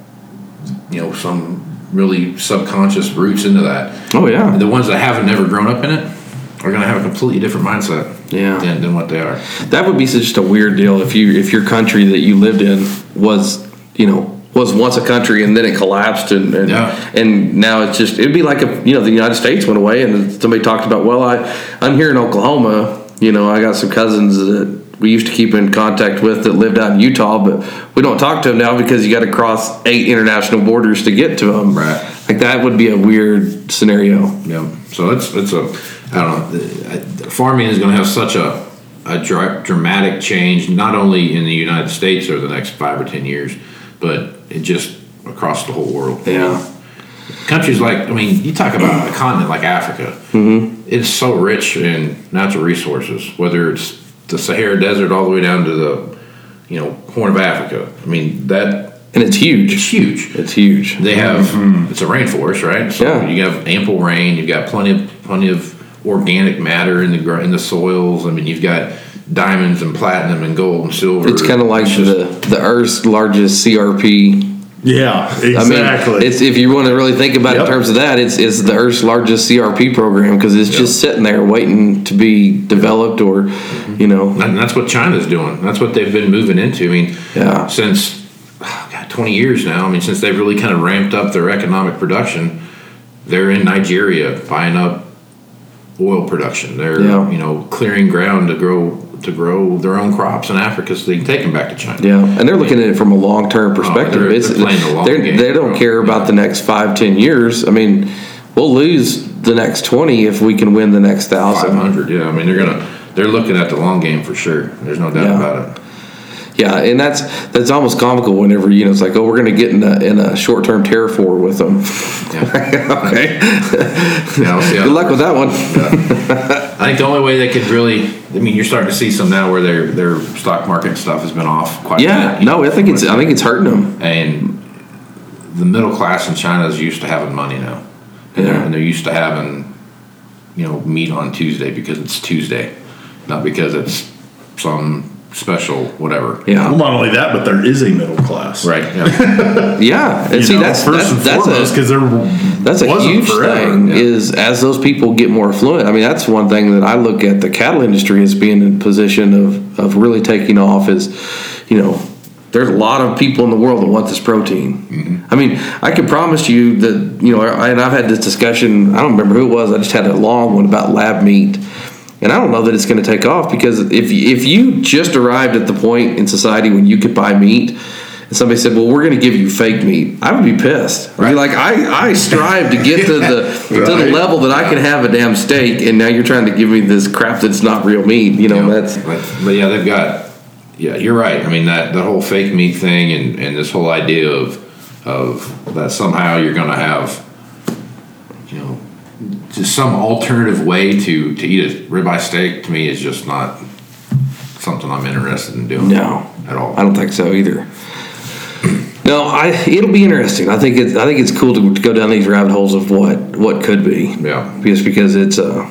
you know, some really subconscious roots into that. Oh yeah. The ones that haven't never grown up in it are going to have a completely different mindset Yeah. than, than what they are. That would be just a weird deal if you if your country that you lived in was you know was once a country and then it collapsed and and, Yeah. and now it's just it'd be like if you know the United States went away and somebody talked about well I I'm here in Oklahoma you know I got some cousins that we used to keep in contact with that lived out in Utah but we don't talk to them now because you got to cross eight international borders to get to them Right. like that would be a weird scenario Yeah. So it's it's a I don't know. Farming is going to have such a a dra- dramatic change, not only in the United States over the next five or ten years, but it just across the whole world. yeah Countries like I mean, you talk about a continent like Africa. Mm-hmm. It's so rich in natural resources, whether it's the Sahara Desert all the way down to the you know Horn of Africa. I mean that and it's huge it's huge. it's huge They have mm-hmm. it's a rainforest, right? So Yeah. you have ample rain. You've got plenty of plenty of organic matter in the in the soils. I mean, you've got diamonds and platinum and gold and silver. It's kind of like just- the the Earth's largest CRP. Yeah, exactly. I mean, it's if you want to really think about it in terms of that, it's it's the Earth's largest CRP program because it's just sitting there waiting to be developed or, mm-hmm. you know, and that's what China's doing. That's what they've been moving into. I mean, Yeah. since oh, God, 20 years now. I mean, since they've really kind of ramped up their economic production, they're in Nigeria buying up oil production. They're Yeah. you know clearing ground to grow to grow their own crops in Africa so they can take them back to China. yeah, and they're looking at it from a long term oh, perspective. they're- they're playing the long they're- game, they don't bro. care about the next five ten years. I mean, we'll lose the next twenty if we can win the next Five thousand. hundred, yeah. I mean, they're gonna they're looking at the long game for sure. There's no doubt Yeah. about it. Yeah, and that's that's almost comical whenever you know it's like, oh, we're going to get in a in a short term tariff war with them. Yeah. okay, Yeah, we'll see how- good luck with that one. I think the only way they could really, I mean, you're starting to see some now where their their stock market stuff has been off quite. a Yeah, bit, no, know, I think it's I think it's hurting them. and the middle class in China is used to having money now, and, they're, and they're used to having, you know, meat on Tuesday because it's Tuesday, not because it's some special whatever. Yeah. Well, not only that, but there is a middle class. Right. Yeah. Yeah, and You see know, that's first that's, and that's foremost a because there that's a wasn't huge forever. thing. Is as those people get more affluent. I mean, that's one thing that I look at the cattle industry as being in position of of really taking off. Is you know. There's a lot of people in the world that want this protein. Mm-hmm. I mean, I can promise you that you know, I, and I've had this discussion. I don't remember who it was. I just had a long one about lab meat, and I don't know that it's going to take off because if if you just arrived at the point in society when you could buy meat, and somebody said, "Well, we're going to give you fake meat," I would be pissed. I'd be like, "I I strive to get to the to the level that I can have a damn steak, and now you're trying to give me this crap that's not real meat." You know, You know, that's but, but yeah, they've got. Yeah, you're right. I mean that the whole fake meat thing and, and this whole idea of of that somehow you're going to have, just some alternative way to to eat a ribeye steak to me is just not something I'm interested in doing. no, at all. I don't think so either. No, I it'll be interesting. I think it's I think it's cool to, to go down these rabbit holes of what what could be. Yeah. Just because it's uh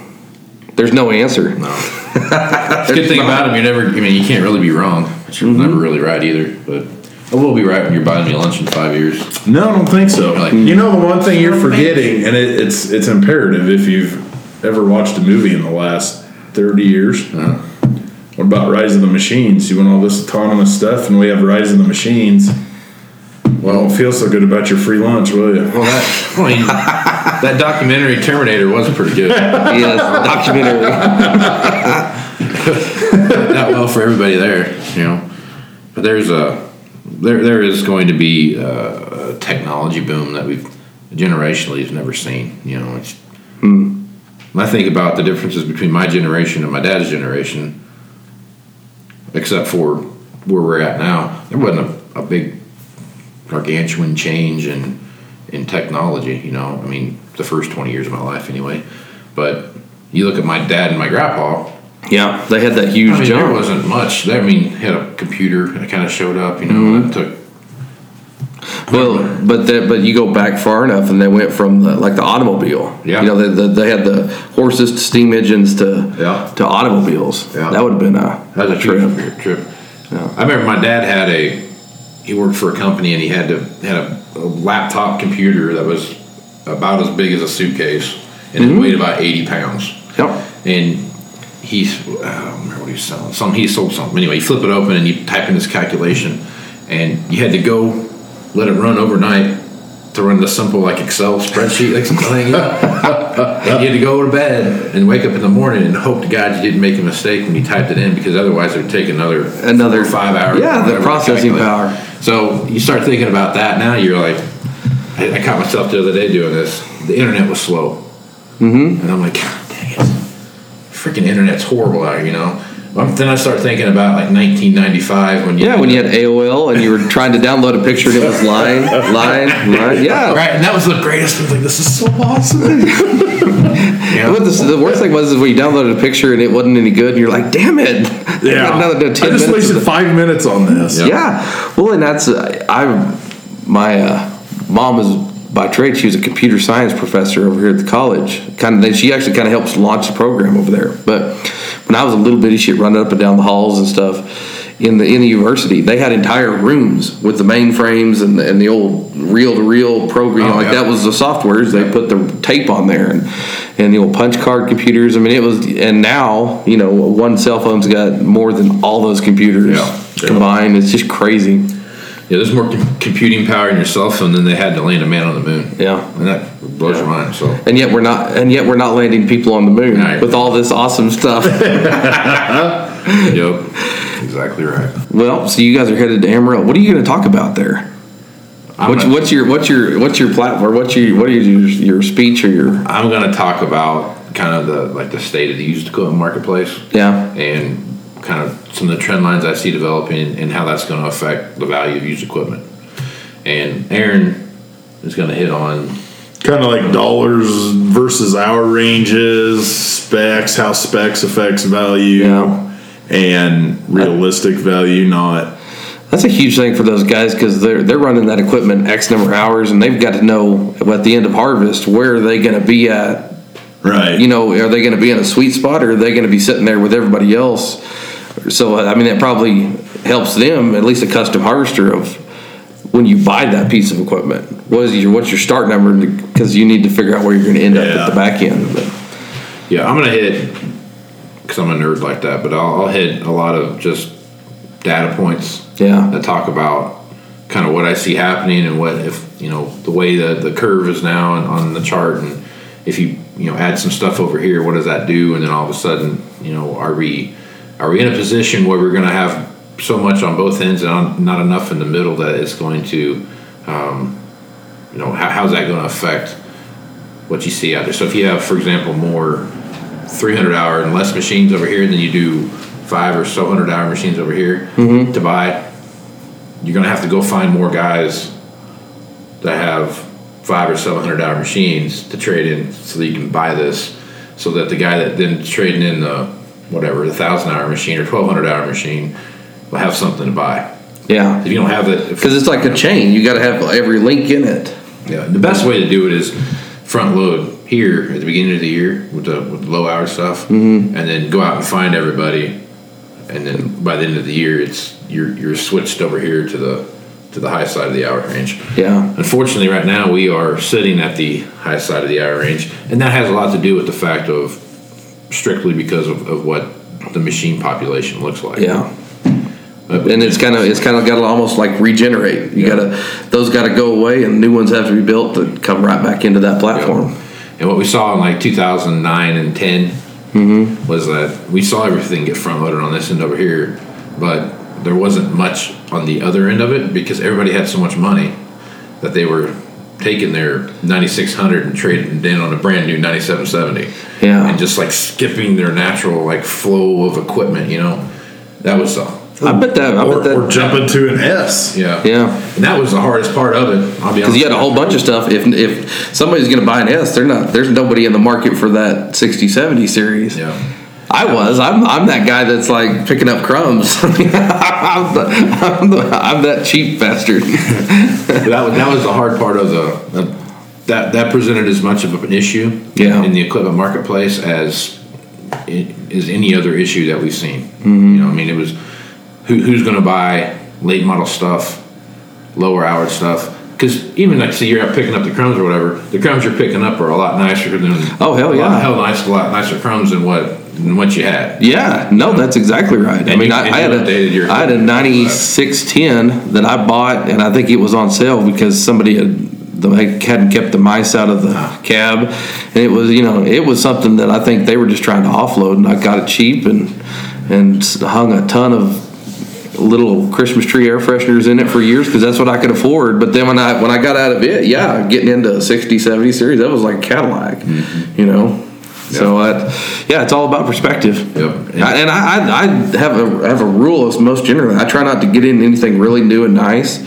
there's no answer. No. the good thing about them, you never. I mean, you can't really be wrong, but you're never really right either. But I will be right when you're buying me lunch in five years. No, I don't think so. Like- you know, the one thing you're forgetting, and it, it's it's imperative if you've ever watched a movie in the last thirty years. Uh-huh. What about Rise of the Machines? You want all this autonomous stuff, and we have Rise of the Machines. Well, don't feel so good about your free lunch, will you? Well, that I mean, that documentary Terminator was pretty good. yes, documentary. Not well for everybody there, you know. But there's a there there is going to be a, a technology boom that we've generationally have never seen. You know, it's, when I think about the differences between my generation and my dad's generation, except for where we're at now, there wasn't a, a big gargantuan change in in technology. You know, I mean, the first twenty years of my life anyway. But you look at my dad and my grandpa. Yeah, they had that huge I mean, there wasn't much. There, I mean, had a computer that kind of showed up. You know, that mm-hmm. took. Well, but that, but you go back far enough, and they went from the, like the automobile. Yeah. You know, they, they, they had the horses to steam engines to Yeah. to automobiles. Yeah. That would have been a, That was a trip. trip. Trip. I remember my dad had a. He worked for a company and he had to had a, a laptop computer that was about as big as a suitcase and it mm-hmm. weighed about eighty pounds. Yep. and he's I don't remember what he was selling. Some he sold something. Anyway, you flip it open and you type in this calculation, and you had to go let it run overnight to run the simple like Excel spreadsheet like something. and you had to go to bed and wake up in the morning and hope to God you didn't make a mistake when you typed it in because otherwise it would take another Another- five hours. yeah, the processing power. So you start thinking about that now. You're like, I, I caught myself the other day doing this. The internet was slow. Mm-hmm. And I'm like, God dang it. Freaking internet's horrible out here, you know? Well, then I start thinking about like 1995 when you Yeah, when you had AOL and you were trying to download a picture and it was line, line, line. Yeah. Right, and that was the greatest. I was like, this is so awesome. yeah. What the, the worst thing was is when you downloaded a picture and it wasn't any good, and you're like, "Damn it!" I Yeah, got another I 10 just wasted five minutes on this. Yeah. Yeah. Well, and that's uh, I. My uh, mom is by trade. She was a computer science professor over here at the college. Kind of. She actually kind of helps launch the program over there. But when I was a little bitty shit, running up and down the halls and stuff. In the in the university, they had entire rooms with the mainframes and the, and the old reel to reel program. Oh, like yeah. that was the softwares. They put the tape on there and and the old punch card computers. I mean, it was. And now you know, one cell phone's got more than all those computers Yeah. combined. It's just crazy. Yeah, there's more com- computing power in your cell phone than they had to land a man on the moon. Yeah. And that blows your mind. So, And yet we're not, and yet we're not landing people on the moon Right. with all this awesome stuff. yep. Exactly right. well, so you guys are headed to Amarillo. What are you going to talk about there? What's, what's your what's your what's your platform? What's your what is your your speech or your I'm going to talk about kind of the like the state of the used equipment marketplace. yeah and kind of some of the trend lines I see developing and how that's going to affect the value of used equipment. And Aaron is going to hit on Kind of like dollars versus hour ranges, specs, how specs affects value, Yeah. and realistic value, not that's a huge thing for those guys because they're they're running that equipment x number of hours and they've got to know at the end of harvest where are they going to be at right. you know, are they going to be in a sweet spot or are they going to be sitting there with everybody else? So I mean, that probably helps them at least a custom harvester of when you buy that piece of equipment. What is your what's your start number? Because you need to figure out where you're going to end up at the back end. But, Yeah, I'm gonna hit because I'm a nerd like that, but I'll, I'll hit a lot of just data points Yeah. that talk about kind of what I see happening and what if you know the way that the curve is now on, on the chart and if you you know add some stuff over here, what does that do? And then all of a sudden, you know, are we are we in a position where we're going to have so much on both ends and on, not enough in the middle that it's going to, um, you know, how, how's that going to affect what you see out there? So if you have, for example, more 300 hour and less machines over here than you do five or so hundred hour machines over here to buy, you're going to have to go find more guys that have five or seven hundred hour machines to trade in so that you can buy this so that the guy that then trading in the whatever the thousand hour machine or 1200 hour machine will have something to buy yeah. if you don't have it Because it's like a chain. You got to have every link in it. yeah, the best way to do it is front load here at the beginning of the year with the, with the low hour stuff, mm-hmm. and then go out and find everybody, and then by the end of the year, it's you're you're switched over here to the to the high side of the hour range. Yeah. Unfortunately, right now we are sitting at the high side of the hour range, and that has a lot to do with the fact of strictly because of, of what the machine population looks like. Yeah. And it's kind of it's kind of got to almost like regenerate. You Yeah. got to those got to go away, and new ones have to be built to come right back into that platform. And what we saw in like 2009 and 10 Mm-hmm. was that we saw everything get front loaded on this end over here, but there wasn't much on the other end of it because everybody had so much money that they were taking their 9600 and trading it in on a brand new 9770. Yeah. And just like skipping their natural like flow of equipment, you know. That was uh, I bet that. I Or, bet or that. jumping to an S. yeah. Yeah. And that was the hardest part of it. I'll be. Because you had a whole bunch of stuff. If if somebody's going to buy an S, they're not. There's nobody in the market for that 60, 70 series. Yeah. I was. I'm. I'm that guy that's like picking up crumbs. I'm, the, I'm, the, I'm that cheap bastard. That was, that was the hard part of the, the that that presented as much of an issue Yeah. in the equipment marketplace as is any other issue that we've seen. Mm-hmm. You know, I mean, it was who, who's going to buy late model stuff, lower hour stuff. Because even like, say you're out picking up the crumbs or whatever, the crumbs you're picking up are a lot nicer than Oh, hell a lot- yeah. hell nice, a lot nicer crumbs than what than what you had. Yeah, no, that's exactly right. I mean, you- I, I had a I had a ninety-six ten that I bought, and I think it was on sale because somebody had they hadn't kept the mice out of the cab, and it was you know it was something that I think they were just trying to offload, and I got it cheap and and hung a ton of little Christmas tree air fresheners in it for years because that's what I could afford. But then when I when I got out of it, yeah, getting into a 60, 70 series, that was like a Cadillac, Mm-hmm. you know. So uh, yeah, it's all about perspective. Yep. I- And I, I, have a have a rule as most generally. I try not to get in anything really new and nice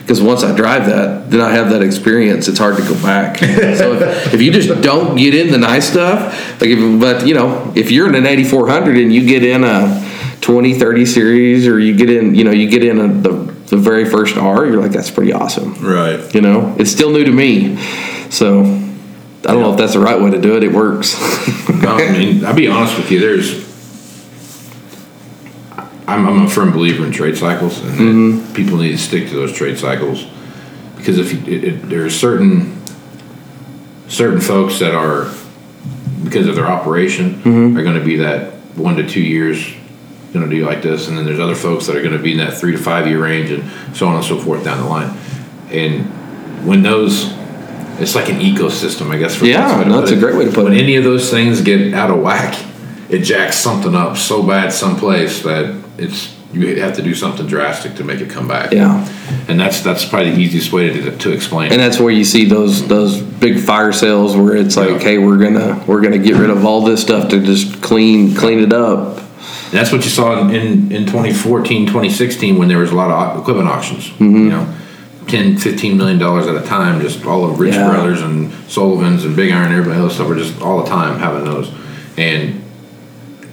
because once I drive that, then I have that experience. It's hard to go back. so if, if you just don't get in the nice stuff, like if, but you know, if you're in an 8400 and you get in a 2030 series, or you get in, you know, you get in a, the the very first R, you're like, that's pretty awesome. Right. You know, it's still new to me, so. I don't know if that's the right way to do it. It works. No, I mean, I'll be honest with you. There's, I'm, I'm a firm believer in trade cycles, and Mm-hmm. people need to stick to those trade cycles because if you, it, it, there are certain certain folks that are because of their operation Mm-hmm. are going to be that one to two years going to do like this, and then there's other folks that are going to be in that three to five year range, and so on and so forth down the line. And when those it's like an ecosystem, I guess. For Yeah, that's a great way to put when it. any of those things get out of whack, it jacks something up so bad someplace that it's you have to do something drastic to make it come back. Yeah. and that's that's probably the easiest way to, to explain. and that's where you see those those big fire sales where it's like, Yeah. hey, we're gonna we're gonna get rid of all this stuff to just clean clean it up. That's what you saw in, in, in 2014, 2016 when there was a lot of equipment auctions. Mm-hmm. You know, 10, 15 million dollars at a time, just all of Rich Yeah. Brothers and Sullivan's and Big Iron, and everybody else stuff were just all the time having those. And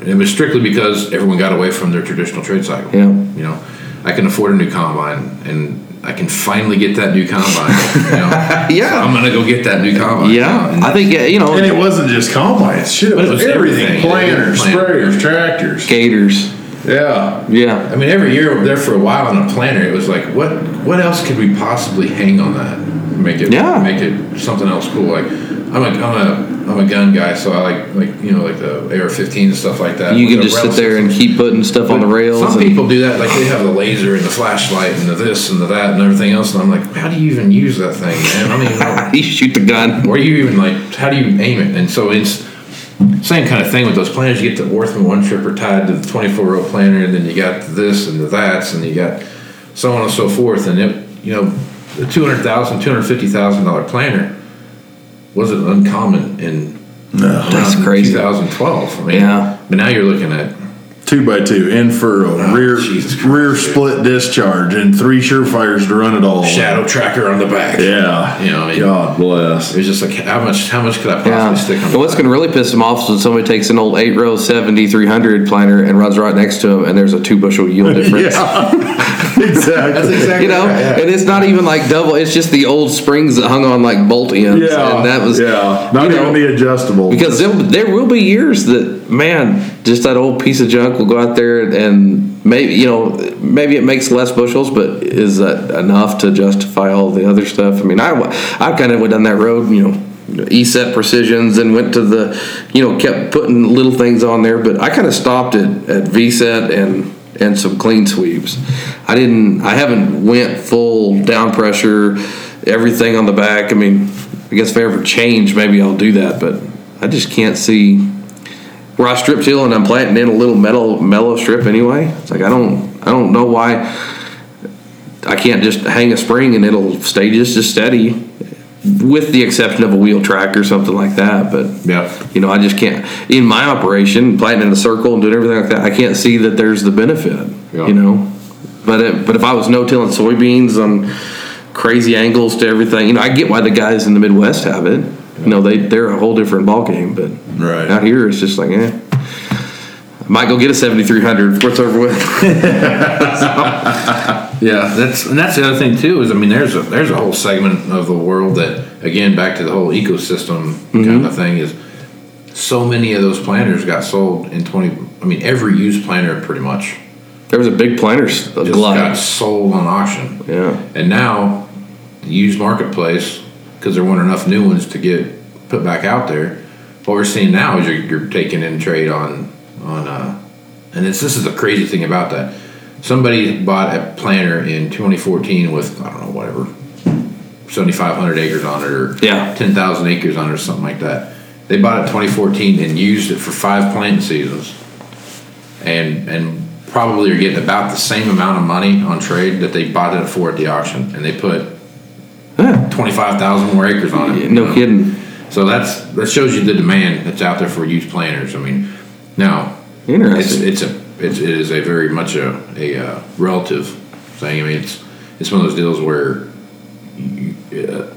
it was strictly because everyone got away from their traditional trade cycle. Yeah. You know, I can afford a new combine and I can finally get that new combine. you know? Yeah. So I'm going to go get that new combine. Yeah, And I think you know And it wasn't just combines. Shit, it was, it was everything. everything. Planters, Plant- sprayers, tractors. gators. Yeah. Yeah. I mean, every year there for a while on a planner, it was like, what what else could we possibly hang on that? Make it Yeah. make it something else cool. Like I'm a I'm a I'm a gun guy, so I like like you know like the AR-15 and stuff like that. You can just sit there and keep putting stuff on the rails. Some people do that, like they have the laser and the flashlight and the this and the that and everything else, and I'm like, how do you even use that thing, man? I know. you shoot the gun. Where you even like, how do you aim it? And so it's same kind of thing with those planners. You get the Orthman one tripper tied to the 24 row planner, and then you got this and the that's, and you got so on and so forth. And it, you know, the $200,000, $250,000 planner wasn't uncommon in That's crazy. 2012. I mean, Yeah. But now you're looking at Two by two, in furrow, oh, rear Oh, Jesus rear split discharge, and three surefires to run it all. shadow tracker on the back. Yeah. You know, I mean, God bless. It was just like how much how much could I possibly Yeah. stick on? And the what's going to really piss them off is when somebody takes an old eight row 70 300 planner and runs right next to them, and there's a two bushel yield difference. Exactly. That's exactly You know, right, yeah. and it's not even like double. It's just the old springs that hung on like bolt ends. Yeah. and that was yeah. Not you even know, the adjustable. because there, there will be years that man, just that old piece of junk will go out there and maybe you know maybe it makes less bushels, but is that enough to justify all the other stuff? I mean, I I kind of went down that road, you know. ESET precisions and went to the, you know, kept putting little things on there, but I kind of stopped at, at VSET and and some clean sweeps. I didn't, I haven't went full down pressure, everything on the back. I mean, I guess if I ever change, maybe I'll do that, but I just can't see where I strip till and I'm planting in a little metal mellow strip anyway. It's like I don't I don't know why I can't just hang a spring and it'll stay just as steady, with the exception of a wheel track or something like that. But Yeah. you know I just can't in my operation planting in a circle and doing everything like that. I can't see that there's the benefit. Yeah. You know, but it, but if I was no tilling soybeans on crazy angles to everything, you know I get why the guys in the Midwest have it. You know they they're a whole different ballgame, but Right. out here it's just like eh. I might go get a 7300 before it's over with. Yeah, that's and that's the other thing too is I mean there's a there's a whole segment of the world that again back to the whole ecosystem Mm-hmm. kind of thing is so many of those planters got sold in twenty. I mean every used planner pretty much There was a big planters just got sold on auction, Yeah. and now the used marketplace because there weren't enough new ones to get put back out there. What we're seeing now is you're, you're taking in trade on on uh, and it's, this is the crazy thing about that. Somebody bought a planter in 2014 with I don't know whatever 7,500 acres on it or Yeah. 10,000 acres on it or something like that. They bought it 2014 and used it for five planting seasons, and and probably are getting about the same amount of money on trade that they bought it for at the auction, and they put Yeah. 25,000 more acres on it. you No know. kidding. So that's that shows you the demand that's out there for used planters. I mean, now it's it's a it's, it is a very much a a uh, relative thing. I mean, it's it's one of those deals where you, uh,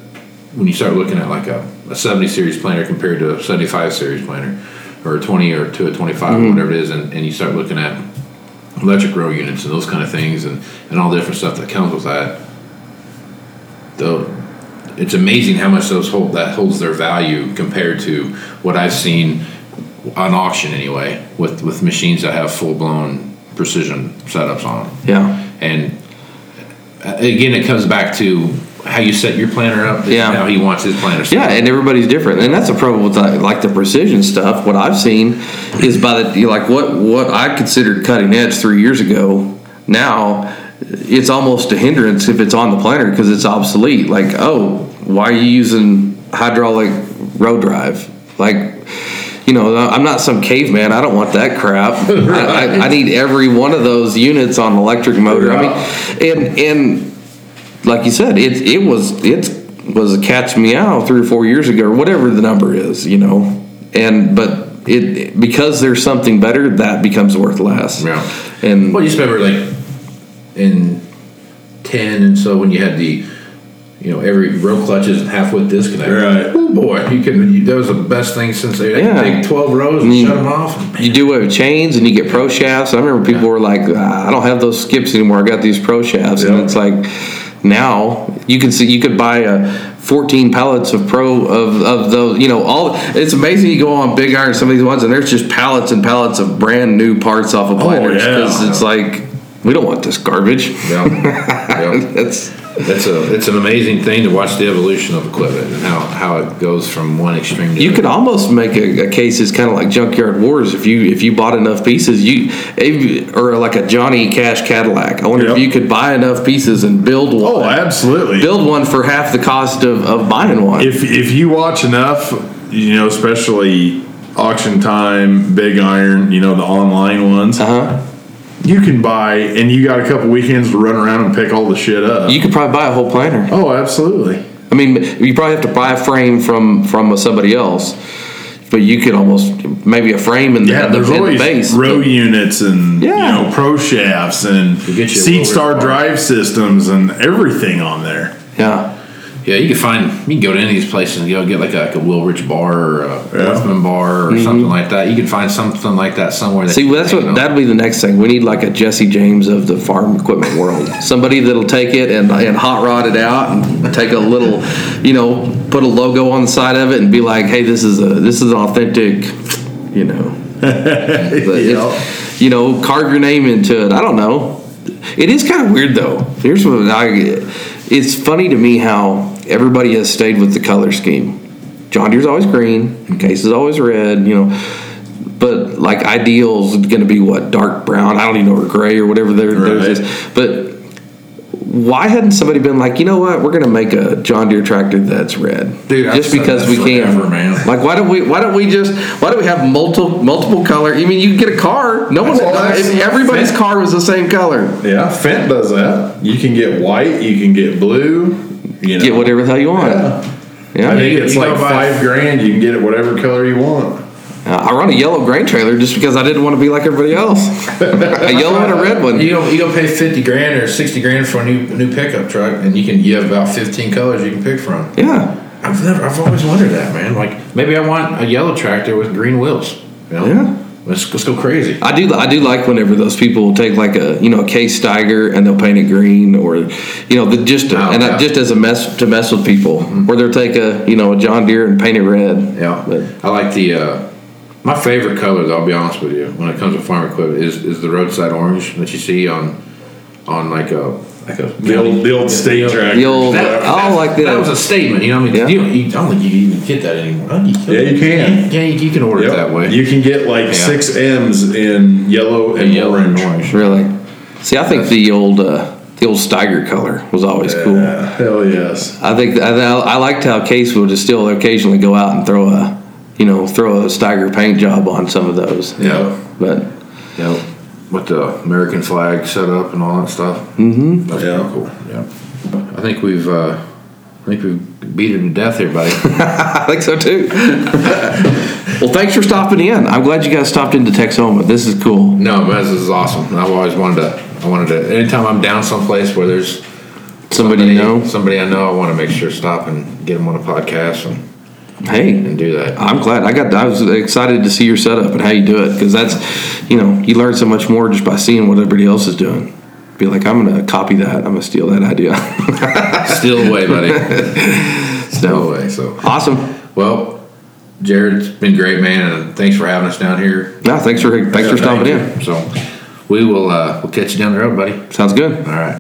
when you start looking at like a, a 70 series planter compared to a 75 series planter, or a 20 or to a 25 or whatever it is, and, and you start looking at electric row units and those kind of things, and and all the different stuff that comes with that. Though it's amazing how much those hold that holds their value compared to what I've seen on auction anyway with with machines that have full blown precision setups on them. Yeah. And uh, again, it comes back to how you set your planner up. Yeah. How he wants his planner. set Yeah, up. and everybody's different, and that's a problem with like, like the precision stuff. What I've seen is by the like what what I considered cutting edge three years ago. Now it's almost a hindrance if it's on the planner because it's obsolete. Like, oh, why are you using hydraulic row drive? Like, you know, I'm not some caveman. I don't want that crap. I, I, I need every one of those units on electric motor. I mean, and and like you said, it it was it was a catch meow three or four years ago or whatever the number is, you know, and but it because there's something better that becomes worth less. Yeah. And Well, you just remember like in ten, and so when you had the, you know, every row clutches and half width disconnect. Right. Oh boy, you can. You, that was the best thing since they, they Yeah. take twelve rows and mean, shut them off. you do away with chains and you get pro shafts. I remember people were like, "Ah, I don't have those skips anymore. I got these pro shafts, and it's like now you can see you could buy a 14 pallets of pro of, of those you know all it's amazing you go on big iron some of these ones and there's just pallets and pallets of brand new parts off of planters yeah. because it's like we don't want this garbage Yeah. Yeah. that's It's a it's an amazing thing to watch the evolution of equipment and how, how it goes from one extreme to you could almost make a, a case as kind of like junkyard wars if you if you bought enough pieces you if, or like a Johnny Cash Cadillac I wonder Yep. if you could buy enough pieces and build one Oh, absolutely. build one for half the cost of, of buying one if if you watch enough, you know, especially auction time, big iron, you know, the online ones, uh-huh you can buy, and you got a couple weekends to run around and pick all the shit up. you could probably buy a whole planter oh, absolutely. I mean, you probably have to buy a frame from from somebody else, but you could almost maybe a frame in the, Yeah, in the, there's in the always base. row units and Yeah. you know pro shafts and get you SeedStar drive systems and everything on there. Yeah, Yeah, you can find you can go to any of these places and go get like a, like a Wilrich bar or a Orthman bar or something like that. You can find something like that somewhere. That Mm-hmm. see, you that's what you know. that'd be the next thing. We need like a Jesse James of the farm equipment world. Somebody that'll take it and and hot rod it out and take a little, you know, put a logo on the side of it and be like, hey, this is a this is an authentic, you know. But it's- you know, carve your name into it. I don't know. It is kind of weird though. Here's what I. It's funny to me how everybody has stayed with the color scheme. John Deere's always green. Case is always red. You know, but like ideals going to be what dark brown. I don't even know or gray or whatever there theirs Right. is. But why hadn't somebody been like, you know what, we're going to make a John Deere tractor that's red, Dude, just because we can, forever, man. Like, why don't we? Why don't we just? Why do we have multiple multiple color? I mean, you can get a car. No one. Well, that's- if everybody's car was the same color. Yeah, Fendt does that. You can get white, you can get blue. You know, Get whatever the hell you want. Yeah. Yeah. I think You- it's you like go five grand. You can get it whatever color you want. Uh, I run a yellow grain trailer just because I didn't want to be like everybody else. a yellow and a red one. You go you go pay fifty grand or sixty grand for a new new pickup truck, and you can you have about fifteen colors you can pick from. Yeah. I've never I've always wondered that man. Like maybe I want a yellow tractor with green wheels. You know? Yeah. Let's let's go crazy. I do. I do like whenever those people will take like a you know a case Steiger and they'll paint it green, or you know the, just Oh, and yeah. Mm-hmm. just as a mess to mess with people, where they'll take a you know a John Deere and paint it red. Yeah, But- I like the. Uh, my favorite colors. I'll be honest with you, when it comes to farm equipment, is is the roadside orange that you see on on like a like a The old, the old state tractor. The old- That, I that- like that that. was a statement, you know. what I mean, Yeah. you, you, I don't think you can even get that anymore. Oh, you Yeah, you can. Yeah, you, you can order it that way. You can get like six M's in yellow and yellow orange. and orange. Really? See, I think the old uh, the old Steiger color was always cool. Yeah, hell yes. I think I, I liked how Case would just still occasionally go out and throw a you know throw a Steiger paint job on some of those. Yeah. But Yeah, with the American flag set up and all that stuff. Mm-hmm. That's Yeah. pretty cool. Yeah, I think we've uh, I think we've beat it to death here, buddy. I think so too. well, thanks for stopping in. I'm glad you guys stopped into Texhoma. This is cool. no, but this is awesome. I've always wanted to. I wanted to. Anytime I'm down someplace where there's Somebody you know. somebody I know, I want to make sure to stop and get them on a podcast and, Hey, and do that. I'm glad. I got. I was excited to see your setup and how you do it because that's, you know, you learn so much more just by seeing what everybody else is doing. Be like, I'm gonna copy that. I'm gonna steal that idea. Still away, buddy. Still away. So awesome. well, Jerod, it's been great, man, and thanks for having us down here. No, thanks for thanks for stopping Thank in. So we will uh, we'll catch you down the road, buddy. Sounds good. All right.